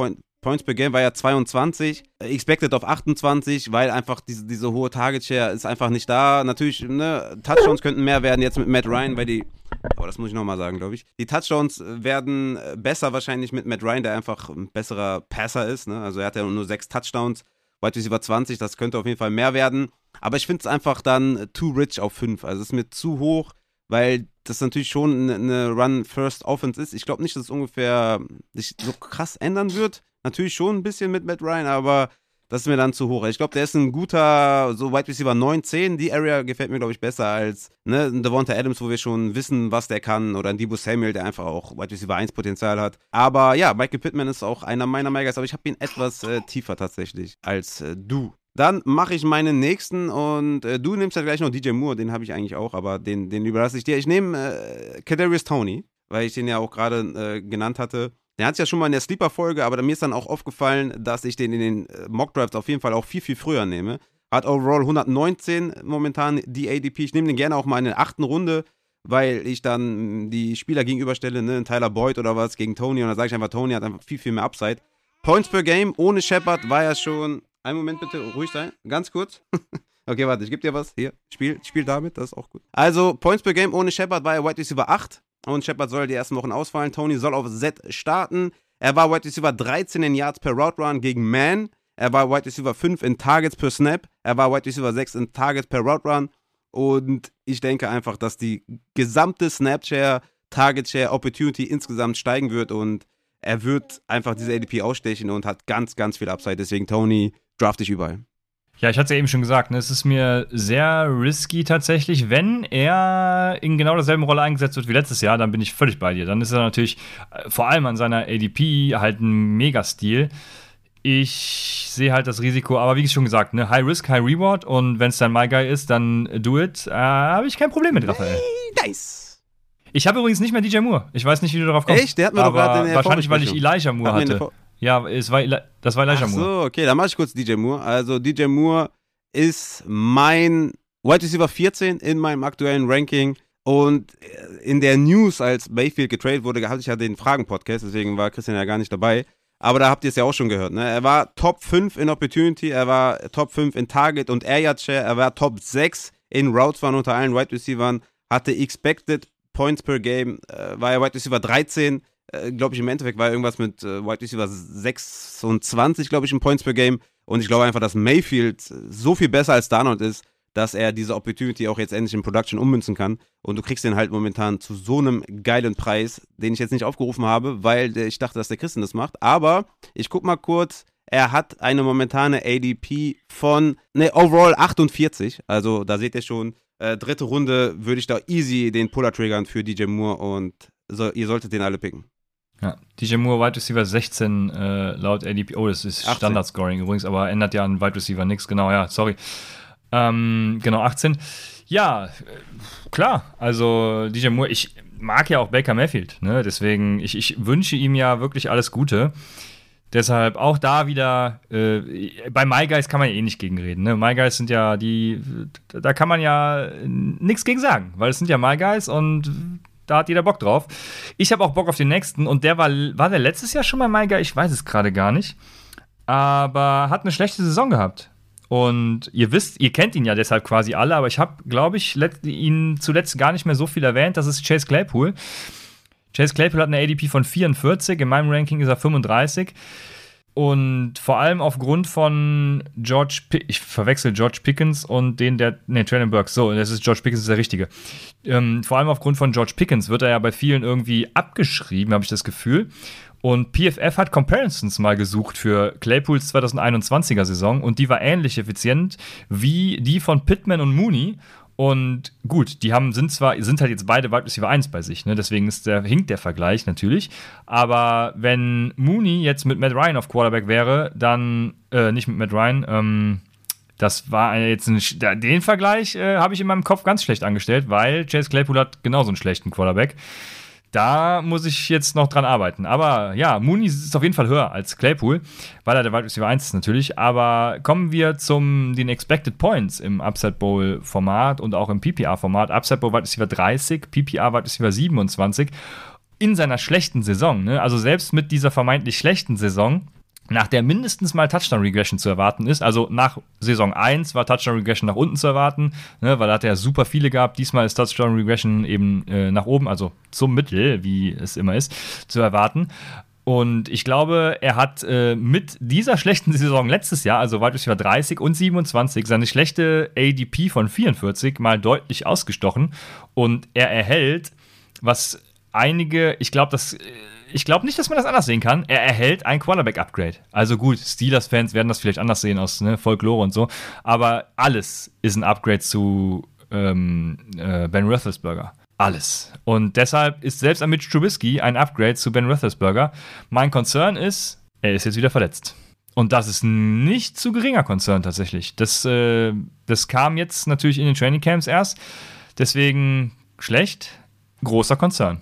Points per Game war ja 22, expected auf 28, weil einfach diese, diese hohe Target Share ist einfach nicht da. Natürlich, ne, Touchdowns könnten mehr werden jetzt mit Matt Ryan, weil die, oh, das muss ich nochmal sagen, glaube ich. Die Touchdowns werden besser wahrscheinlich mit Matt Ryan, der einfach ein besserer Passer ist. Ne? Also er hat ja nur sechs Touchdowns, Wide Receiver 20, das könnte auf jeden Fall mehr werden. Aber ich finde es einfach dann too rich auf 5. Also es ist mir zu hoch, weil das natürlich schon eine Run-First-Offense ist. Ich glaube nicht, dass es ungefähr sich so krass ändern wird. Natürlich schon ein bisschen mit Matt Ryan, aber das ist mir dann zu hoch. Ich glaube, der ist ein guter, so Wide Receiver 9, 10. Die Area gefällt mir, glaube ich, besser als ne, Devonta Adams, wo wir schon wissen, was der kann. Oder ein Debo Samuel, der einfach auch Wide Receiver 1 Potenzial hat. Aber ja, Michael Pittman ist auch einer meiner Megas, aber ich habe ihn etwas äh, tiefer tatsächlich als äh, du. Dann mache ich meinen nächsten und äh, du nimmst ja gleich noch DJ Moore, den habe ich eigentlich auch, aber den, den überlasse ich dir. Ich nehme äh, Kadarius Tony, weil ich den ja auch gerade äh, genannt hatte. Der hat es ja schon mal in der Sleeper-Folge, aber mir ist dann auch aufgefallen, dass ich den in den äh, Mock-Drafts auf jeden Fall auch viel, viel früher nehme. Hat overall 119 momentan die ADP. Ich nehme den gerne auch mal in der achten Runde, weil ich dann die Spieler gegenüberstelle, ne, Tyler Boyd oder was gegen Tony. Und dann sage ich einfach, Tony hat einfach viel, viel mehr Upside. Points per Game ohne Shepard war ja schon. Einen Moment bitte, ruhig sein. Ganz kurz. <laughs> Okay, warte, ich gebe dir was. Hier, spiel, spiel damit, das ist auch gut. Also, Points per Game ohne Shepard war er Wide Receiver 8 und Shepard soll die ersten Wochen ausfallen. Tony soll auf Z starten. Er war Wide Receiver 13 in Yards per Route Run gegen Man. Er war Wide Receiver 5 in Targets per Snap. Er war Wide Receiver 6 in Targets per Route Run. Und ich denke einfach, dass die gesamte Snapshare, Target Share, Opportunity insgesamt steigen wird und er wird einfach diese ADP ausstechen und hat ganz, ganz viel Upside. Deswegen, Tony, draft dich überall. Ja, ich hatte es ja eben schon gesagt, ne, es ist mir sehr risky tatsächlich. Wenn er in genau derselben Rolle eingesetzt wird wie letztes Jahr, dann bin ich völlig bei dir. Dann ist er natürlich äh, vor allem an seiner ADP halt ein Megastil. Ich sehe halt das Risiko, aber wie schon gesagt, ne, High Risk, High Reward und wenn es dann My Guy ist, dann do it. Äh, habe ich kein Problem mit, Raphael. Hey, nice. Ich habe übrigens nicht mehr DJ Moore. Ich weiß nicht, wie du darauf kommst. Echt? Der hat mir doch gerade der Wahrscheinlich, weil ich Elijah Moore hatte. Ja, es war, das war Elijah Ach Moore. so, okay, dann mache ich kurz DJ Moore. Also DJ Moore ist mein Wide Receiver 14 in meinem aktuellen Ranking. Und äh, in der News, als Mayfield getradet wurde, hatte ich ja den Fragen-Podcast, deswegen war Christian ja gar nicht dabei. Aber da habt ihr es ja auch schon gehört. Ne? Er war Top 5 in Opportunity, er war Top 5 in Target und Air Yard Share, er war Top 6 in Routes, waren unter allen Wide Receivers, hatte Expected Points per Game, äh, war er Wide Receiver 13, äh, glaube ich, im Endeffekt war irgendwas mit äh, Wide Receiver 26, glaube ich, in Points per Game. Und ich glaube einfach, dass Mayfield so viel besser als Darnold ist, dass er diese Opportunity auch jetzt endlich in Production ummünzen kann. Und du kriegst den halt momentan zu so einem geilen Preis, den ich jetzt nicht aufgerufen habe, weil ich dachte, dass der Christian das macht. Aber ich guck mal kurz. Er hat eine momentane ADP von, ne, overall 48. Also da seht ihr schon, äh, dritte Runde würde ich da easy den Puller triggern für DJ Moore und so, ihr solltet den alle picken. Ja, DJ Moore, Wide Receiver 16 äh, laut ADP. Oh, das ist 18. Standard-Scoring übrigens, aber ändert ja an Wide Receiver nichts. Genau, ja, sorry. Ähm, genau, 18. Ja, äh, klar, also DJ Moore, ich mag ja auch Baker Mayfield, ne? deswegen, ich, ich wünsche ihm ja wirklich alles Gute. Deshalb auch da wieder, äh, bei My Guys kann man ja eh nicht gegenreden. Ne? My Guys sind ja die, da kann man ja nichts gegen sagen, weil es sind ja My Guys und da hat jeder Bock drauf. Ich habe auch Bock auf den nächsten und der war, war der letztes Jahr schon mal Guy? Ich weiß es gerade gar nicht. Aber hat eine schlechte Saison gehabt. Und ihr wisst, ihr kennt ihn ja deshalb quasi alle, aber ich habe, glaube ich, ihn zuletzt gar nicht mehr so viel erwähnt. Das ist Chase Claypool. Chase Claypool hat eine ADP von 44, in meinem Ranking ist er 35. Und vor allem aufgrund von George, Pi ich verwechsel George Pickens und den der, ne, Traylon Burks, so, das ist George Pickens, ist der richtige. Ähm, vor allem aufgrund von George Pickens wird er ja bei vielen irgendwie abgeschrieben, habe ich das Gefühl. Und PFF hat Comparisons mal gesucht für Claypools 2021er Saison und die war ähnlich effizient wie die von Pittman und Mooney. Und gut, die haben, sind zwar, sind halt jetzt beide Wide Receiver 1 bei sich, ne? Deswegen ist der, hinkt der Vergleich natürlich. Aber wenn Mooney jetzt mit Matt Ryan auf Quarterback wäre, dann, äh, nicht mit Matt Ryan, ähm, das war jetzt ein, den Vergleich äh, habe ich in meinem Kopf ganz schlecht angestellt, weil Chase Claypool hat genauso einen schlechten Quarterback. Da muss ich jetzt noch dran arbeiten. Aber ja, Mooney ist auf jeden Fall höher als Claypool, weil er der Wide Receiver 1 ist natürlich. Aber kommen wir zum den Expected Points im Upside Bowl Format und auch im PPR Format. Upside Bowl Wide Receiver 30, PPR Wide Receiver 27 in seiner schlechten Saison. Ne? Also selbst mit dieser vermeintlich schlechten Saison nach der mindestens mal Touchdown Regression zu erwarten ist. Also nach Saison 1 war Touchdown Regression nach unten zu erwarten, ne, weil da hat er super viele gehabt. Diesmal ist Touchdown Regression eben äh, nach oben, also zum Mittel, wie es immer ist, zu erwarten. Und ich glaube, er hat äh, mit dieser schlechten <laughs> Saison letztes Jahr, also Wide Receiver 30 und 27, seine schlechte ADP von 44 mal deutlich ausgestochen. Und er erhält, was einige, ich glaube, das. Ich glaube nicht, dass man das anders sehen kann. Er erhält ein Quarterback-Upgrade. Also gut, Steelers-Fans werden das vielleicht anders sehen aus ne, Folklore und so. Aber alles ist ein Upgrade zu ähm, äh, Ben Roethlisberger. Alles. Und deshalb ist selbst ein Mitch Trubisky ein Upgrade zu Ben Roethlisberger. Mein Concern ist, er ist jetzt wieder verletzt. Und das ist nicht zu geringer Concern tatsächlich. Das, äh, das kam jetzt natürlich in den Training Camps erst. Deswegen schlecht, großer Concern.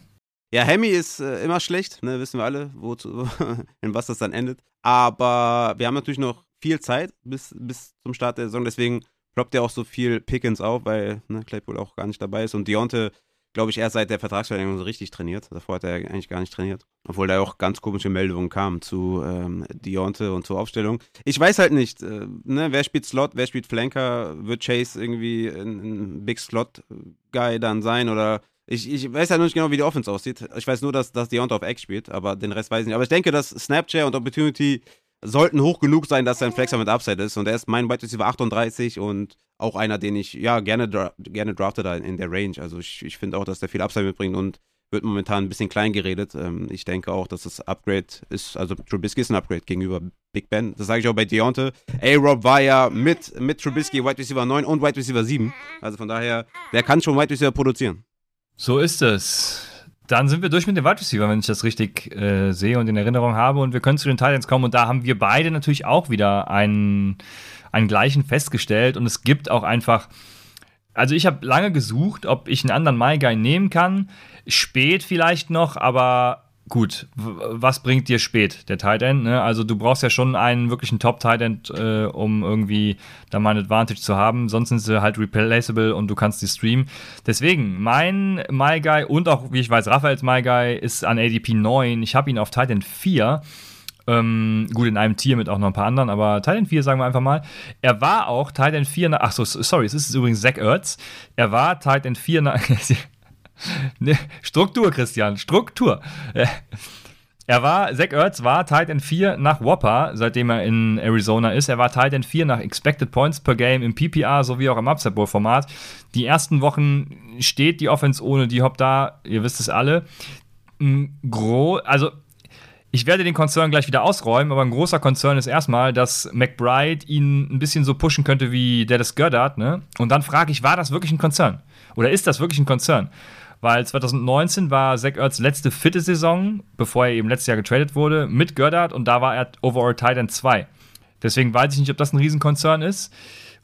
Ja, Hemi ist äh, immer schlecht, ne, wissen wir alle, wozu, <laughs> in was das dann endet. Aber wir haben natürlich noch viel Zeit bis, bis zum Start der Saison, deswegen droppt ja auch so viel Pickens auf, weil ne, Claypool auch gar nicht dabei ist. Und Deontay glaube ich, erst seit der Vertragsverlängerung so richtig trainiert. Davor hat er eigentlich gar nicht trainiert. Obwohl da auch ganz komische Meldungen kamen zu ähm, Dionte und zur Aufstellung. Ich weiß halt nicht, äh, ne, wer spielt Slot, wer spielt Flanker, wird Chase irgendwie ein, ein Big Slot-Guy dann sein oder ich, ich weiß ja halt nicht genau, wie die Offense aussieht. Ich weiß nur, dass, dass Deontay auf X spielt, aber den Rest weiß ich nicht. Aber ich denke, dass Snapchat und Opportunity sollten hoch genug sein, dass sein Flexer mit Upside ist. Und er ist mein Wide Receiver 38 und auch einer, den ich ja gerne, dra gerne drafte da in der Range. Also ich, ich finde auch, dass der viel Upside mitbringt und wird momentan ein bisschen klein geredet. Ähm, ich denke auch, dass das Upgrade ist, also Trubisky ist ein Upgrade gegenüber Big Ben. Das sage ich auch bei Deontay. A-Rob war ja mit, mit Trubisky Wide Receiver 9 und Wide Receiver 7. Also von daher, der kann schon Wide Receiver produzieren. So ist es. Dann sind wir durch mit dem Wide Receiver, wenn ich das richtig äh, sehe und in Erinnerung habe. Und wir können zu den Titans kommen. Und da haben wir beide natürlich auch wieder einen, einen gleichen festgestellt. Und es gibt auch einfach. Also ich habe lange gesucht, ob ich einen anderen My Guy nehmen kann. Spät vielleicht noch, aber gut, was bringt dir spät, der Tight End? Ne? Also du brauchst ja schon einen wirklichen Top-Tight End, äh, um irgendwie da mal ein Advantage zu haben. Sonst sind sie halt replaceable und du kannst die streamen. Deswegen, mein My Guy und auch, wie ich weiß, Raphaels My Guy ist an ADP 9. Ich habe ihn auf Tight End 4. Ähm, gut, in einem Tier mit auch noch ein paar anderen, aber Titan 4 sagen wir einfach mal. Er war auch Titan 4 nach, ach so, sorry, es ist übrigens Zach Ertz. Er war Titan 4 nach, Ne, <laughs> Struktur, Christian, Struktur. Er war, Zach Ertz war Titan 4 nach Whopper, seitdem er in Arizona ist. Er war Titan 4 nach Expected Points per Game im PPR sowie auch im Upset Bowl Format. Die ersten Wochen steht die Offense ohne die Hop da, ihr wisst es alle. Gro also ich werde den Konzern gleich wieder ausräumen, aber ein großer Konzern ist erstmal, dass McBride ihn ein bisschen so pushen könnte wie Dennis Goddard, ne? Und dann frage ich, war das wirklich ein Konzern? Oder ist das wirklich ein Konzern? Weil 2019 war Zach Ertz letzte fitte Saison, bevor er eben letztes Jahr getradet wurde, mit Goddard und da war er Overall Titan 2. Deswegen weiß ich nicht, ob das ein Riesenkonzern ist.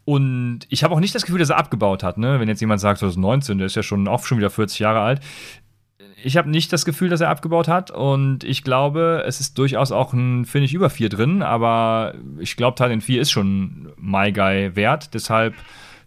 Und ich habe auch nicht das Gefühl, dass er abgebaut hat. Ne? Wenn jetzt jemand sagt, 2019, der ist ja schon auch schon wieder 40 Jahre alt. Ich habe nicht das Gefühl, dass er abgebaut hat. Und ich glaube, es ist durchaus auch ein Finish über 4 drin. Aber ich glaube, Titan 4 ist schon My Guy wert. Deshalb,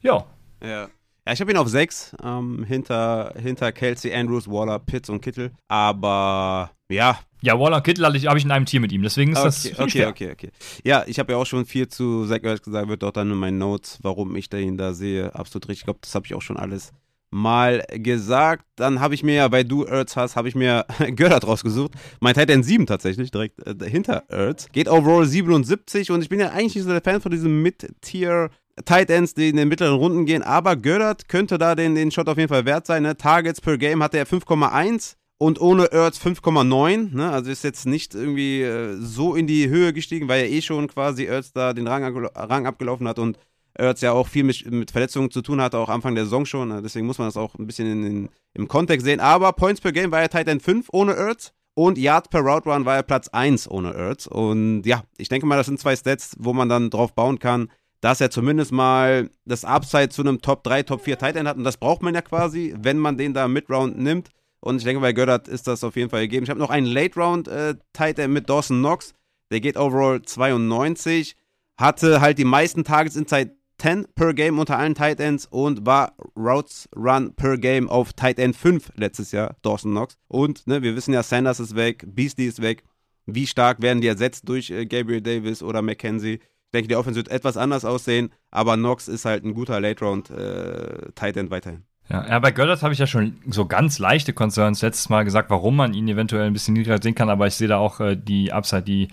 ja. Ja. Ja, ich habe ihn auf 6, ähm, hinter, hinter Kelsey, Andrews, Waller, Pitts und Kittel. Aber ja. Ja, Waller und Kittel habe ich, hab ich in einem Tier mit ihm, deswegen ist okay, das. Okay, okay, okay, okay. Ja, ich habe ja auch schon viel zu Zach Ertz gesagt, wird dort dann in meinen Notes, warum ich ihn da sehe. Absolut richtig. Ich glaube, das habe ich auch schon alles mal gesagt. Dann habe ich mir ja, weil du Ertz hast, habe ich mir <laughs> Gördert rausgesucht. Mein Titan 7 tatsächlich, direkt äh, hinter Ertz. Geht overall 77 und ich bin ja eigentlich nicht so der Fan von diesem Mid-Tier Tight Ends, die in den mittleren Runden gehen, aber Gördert könnte da den, den Shot auf jeden Fall wert sein. Ne? Targets per Game hatte er 5,1 und ohne Ertz 5,9. Ne? Also ist jetzt nicht irgendwie äh, so in die Höhe gestiegen, weil er eh schon quasi Ertz da den Rang, Rang abgelaufen hat und Ertz ja auch viel mit, mit, Verletzungen zu tun hatte, auch Anfang der Saison schon. Ne? Deswegen muss man das auch ein bisschen in, in, im Kontext sehen. Aber Points per Game war er Tight End 5 ohne Ertz. Und Yards per Route Run war er Platz 1 ohne Ertz. Und ja, ich denke mal, das sind zwei Stats, wo man dann drauf bauen kann dass er zumindest mal das Upside zu einem Top 3, Top 4 Tight End hat. Und das braucht man ja quasi, wenn man den da Mid-Round nimmt. Und ich denke, bei Göttert ist das auf jeden Fall gegeben. Ich habe noch einen Late-Round äh, mit Dawson Knox. Der geht overall 92. Hatte halt die meisten Targets inside 10 per Game unter allen Tight Ends und war Routes Run per Game auf Tight End 5 letztes Jahr, Dawson Knox. Und ne, wir wissen ja, Sanders ist weg, Beasley ist weg. Wie stark werden die ersetzt durch äh, Gabriel Davis oder McKenzie? Ich denke, die Offense wird etwas anders aussehen, aber Knox ist halt ein guter Late-Round-Tight äh, End weiterhin. Ja, ja, bei Göllert habe ich ja schon so ganz leichte Concerns letztes Mal gesagt, warum man ihn eventuell ein bisschen niedriger sehen kann, aber ich sehe da auch äh, die Upside, die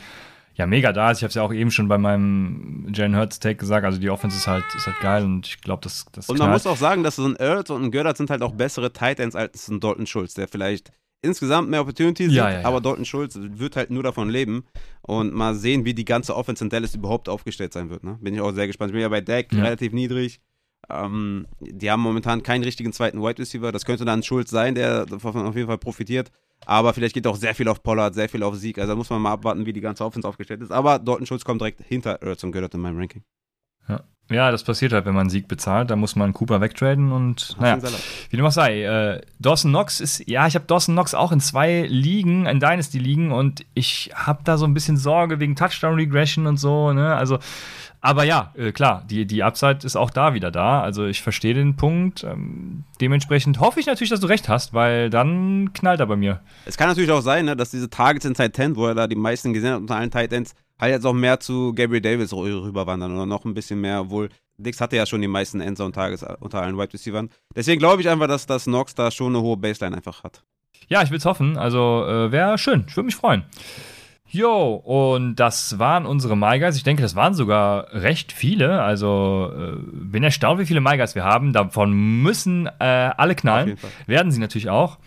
ja mega da ist. Ich habe es ja auch eben schon bei meinem Jalen Hurts Take gesagt, also die Offense ist halt, ist halt geil und ich glaube, das, das Und man knallt. muss auch sagen, dass so ein Ertz und ein Göllert sind halt auch bessere Tight Ends als ein Dalton Schulz, der vielleicht insgesamt mehr Opportunities ja, ja, ja. aber Dalton Schulz wird halt nur davon leben. Und mal sehen, wie die ganze Offense in Dallas überhaupt aufgestellt sein wird. Ne? Bin ich auch sehr gespannt. Ich bin ja bei Dak relativ niedrig. Ähm, die haben momentan keinen richtigen zweiten Wide Receiver. Das könnte dann Schulz sein, der davon auf jeden Fall profitiert. Aber vielleicht geht auch sehr viel auf Pollard, sehr viel auf Sieg. Also da muss man mal abwarten, wie die ganze Offense aufgestellt ist. Aber Dalton Schulz kommt direkt hinter Ertz und gehört in meinem Ranking. Ja. Ja, das passiert halt, wenn man einen Sieg bezahlt. Da muss man Cooper wegtraden und naja, wie dem auch sei. Äh, Dawson Knox ist, ja, ich habe Dawson Knox auch in zwei Ligen, in Dynasty-Ligen und ich habe da so ein bisschen Sorge wegen Touchdown-Regression und so, ne? Also, aber ja, äh, klar, die, die Upside ist auch da wieder da. Also ich verstehe den Punkt. Ähm, dementsprechend hoffe ich natürlich, dass du recht hast, weil dann knallt er bei mir. Es kann natürlich auch sein, ne, dass diese Targets in Tight End, wo er da die meisten gesehen hat unter allen Tight Ends, halt jetzt auch mehr zu Gabriel Davis rüberwandern oder noch ein bisschen mehr, obwohl Dix hatte ja schon die meisten Endzone-Tages unter allen Wide Receivers. Deswegen glaube ich einfach, dass das Knox da schon eine hohe Baseline einfach hat. Ja, ich will es hoffen. Also äh, wäre schön. Ich würde mich freuen. Jo, und das waren unsere MyGuys. Ich denke, das waren sogar recht viele. Also äh, bin erstaunt, wie viele MyGuys wir haben. Davon müssen äh, alle knallen. Werden sie natürlich auch.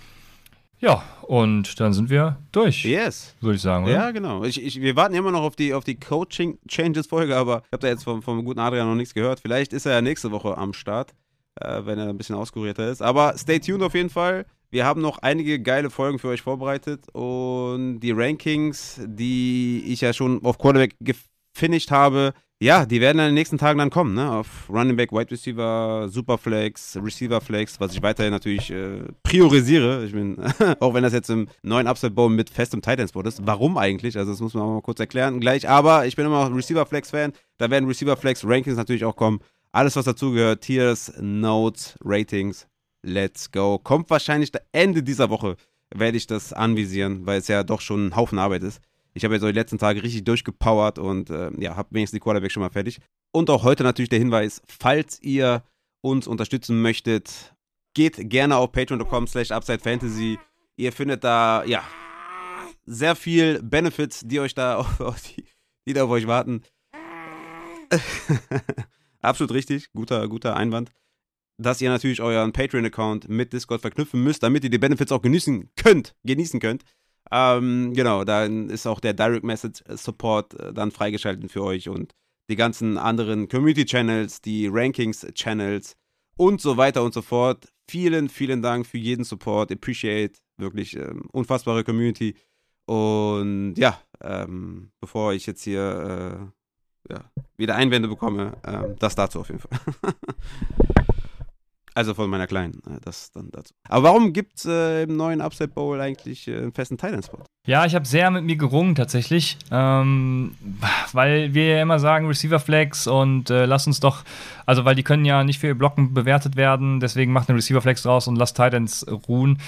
Ja, und dann sind wir durch. Yes. Würde ich sagen, oder? Ja, genau. Ich, ich, wir warten immer noch auf die, auf die Coaching-Changes-Folge, aber ich habe da jetzt vom, vom guten Adrian noch nichts gehört. Vielleicht ist er ja nächste Woche am Start, äh, wenn er ein bisschen auskurierter ist. Aber stay tuned auf jeden Fall. Wir haben noch einige geile Folgen für euch vorbereitet und die Rankings, die ich ja schon auf Quarterback gefinisht habe, ja, die werden in den nächsten Tagen dann kommen, ne? Auf Running Back, Wide Receiver, Superflex, Receiver Flex, was ich weiterhin natürlich äh, priorisiere. Ich bin, <laughs> auch wenn das jetzt im neuen Upside Bowl mit festem Spot ist. Warum eigentlich? Also, das muss man auch mal kurz erklären gleich. Aber ich bin immer noch Receiver Flex Fan. Da werden Receiver Flex Rankings natürlich auch kommen. Alles, was dazugehört, Tiers, Notes, Ratings. Let's go. Kommt wahrscheinlich Ende dieser Woche, werde ich das anvisieren, weil es ja doch schon ein Haufen Arbeit ist. Ich habe jetzt so die letzten Tage richtig durchgepowert und äh, ja, habe wenigstens die Quarterback schon mal fertig. Und auch heute natürlich der Hinweis, falls ihr uns unterstützen möchtet, geht gerne auf patreon.com slash upsidefantasy. Ihr findet da, ja, sehr viel Benefits, die euch da, auf, <laughs> die, die da auf euch warten. <laughs> Absolut richtig, guter, guter Einwand. Dass ihr natürlich euren Patreon-Account mit Discord verknüpfen müsst, damit ihr die Benefits auch genießen könnt, genießen könnt. Ähm, genau, dann ist auch der Direct Message Support äh, dann freigeschaltet für euch und die ganzen anderen Community Channels, die Rankings Channels und so weiter und so fort. Vielen, vielen Dank für jeden Support. Appreciate. Wirklich ähm, unfassbare Community. Und ja, ähm, bevor ich jetzt hier äh, ja, wieder Einwände bekomme, äh, das dazu auf jeden Fall. <laughs> Also von meiner Kleinen, äh, das dann dazu. Aber warum gibt es äh, im neuen Upside Bowl eigentlich äh, einen festen Thailand-Spot? Ja, ich habe sehr mit mir gerungen tatsächlich, ähm, weil wir ja immer sagen Receiver Flex und äh, lass uns doch, also weil die können ja nicht für ihr Blocken bewertet werden, deswegen macht eine Receiver Flex draus und lasst Titans ruhen.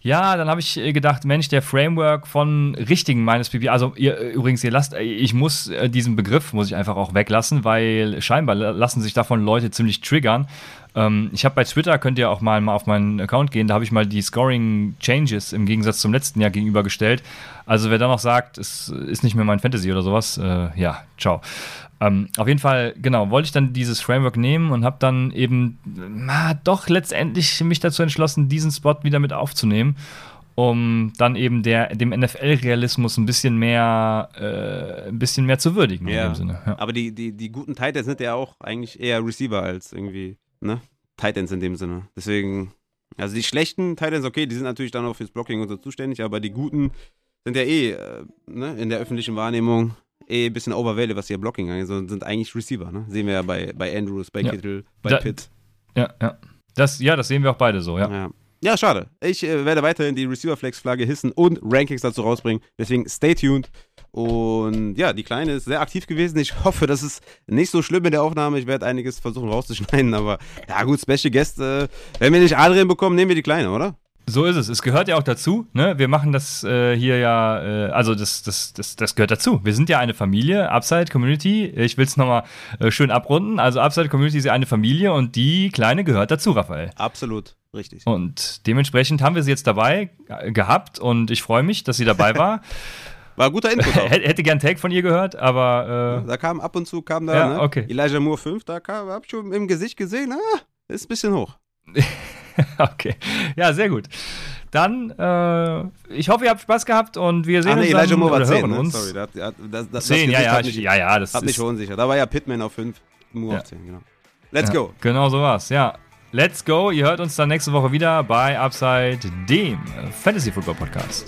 Ja, dann habe ich äh, gedacht, Mensch, der Framework von richtigen meines PP, also ihr, übrigens, ihr lasst, ich muss äh, diesen Begriff muss ich einfach auch weglassen, weil scheinbar lassen sich davon Leute ziemlich triggern. Ähm, ich habe bei Twitter, könnt ihr auch mal, mal auf meinen Account gehen, da habe ich mal die Scoring Changes im Gegensatz zum letzten Jahr gegenübergestellt. Also wer da noch sagt, es ist nicht mehr mein Fantasy oder sowas, äh, ja, ciao. Ähm, auf jeden Fall, genau, wollte ich dann dieses Framework nehmen und habe dann eben na, doch letztendlich mich dazu entschlossen, diesen Spot wieder mit aufzunehmen, um dann eben der, dem NFL-Realismus ein bisschen mehr, äh, ein bisschen mehr zu würdigen ja. in dem Sinne. Ja. Aber die, die, die guten Titans sind ja auch eigentlich eher Receiver als irgendwie ne? Titans in dem Sinne. Deswegen, also die schlechten Titans, okay, die sind natürlich dann auch fürs Blocking und so zuständig, aber die guten sind ja eh äh, ne, in der öffentlichen Wahrnehmung eh ein bisschen overwhelmed, was ihr Blocking angeht, sondern sind eigentlich Receiver, ne? Sehen wir ja bei, bei Andrews, bei ja. Kittle, bei da, Pitt. Ja, ja. Das, ja, das sehen wir auch beide so, ja. Ja, ja schade. Ich äh, werde weiterhin die Receiver-Flex-Flagge hissen und Rankings dazu rausbringen. Deswegen stay tuned. Und ja, die Kleine ist sehr aktiv gewesen. Ich hoffe, das ist nicht so schlimm in der Aufnahme. Ich werde einiges versuchen rauszuschneiden, aber ja gut, Special Guest. Äh, wenn wir nicht Adrian bekommen, nehmen wir die Kleine, oder? So ist es. Es gehört ja auch dazu. Ne? Wir machen das äh, hier ja, äh, also das, das, das, das gehört dazu. Wir sind ja eine Familie, Upside Community. Ich will es nochmal äh, schön abrunden. Also Upside Community ist ja eine Familie und die Kleine gehört dazu, Raphael. Absolut, richtig. Und dementsprechend haben wir sie jetzt dabei gehabt und ich freue mich, dass sie dabei war. <laughs> War ein guter Input auch. <laughs> Hätte gern Take von ihr gehört, aber. Äh da kam ab und zu, kam da, ja, ne? okay. Elijah Moore 5, da kam, hab ich schon im Gesicht gesehen, ah, ist ein bisschen hoch. <laughs> okay. Ja, sehr gut. Dann, äh, ich hoffe, ihr habt Spaß gehabt und wir sehen ah, nee, uns Elijah Moore war 10, ne? uns. Sorry, das, das, das, 10, ja, ja, mich, ja, ja, das hat mich verunsichert. Da war ja Pittman auf 5, Moore ja. auf 10, genau. Let's ja, go. Genau so war's, ja. Let's go. Ihr hört uns dann nächste Woche wieder bei Upside, dem Fantasy Football Podcast.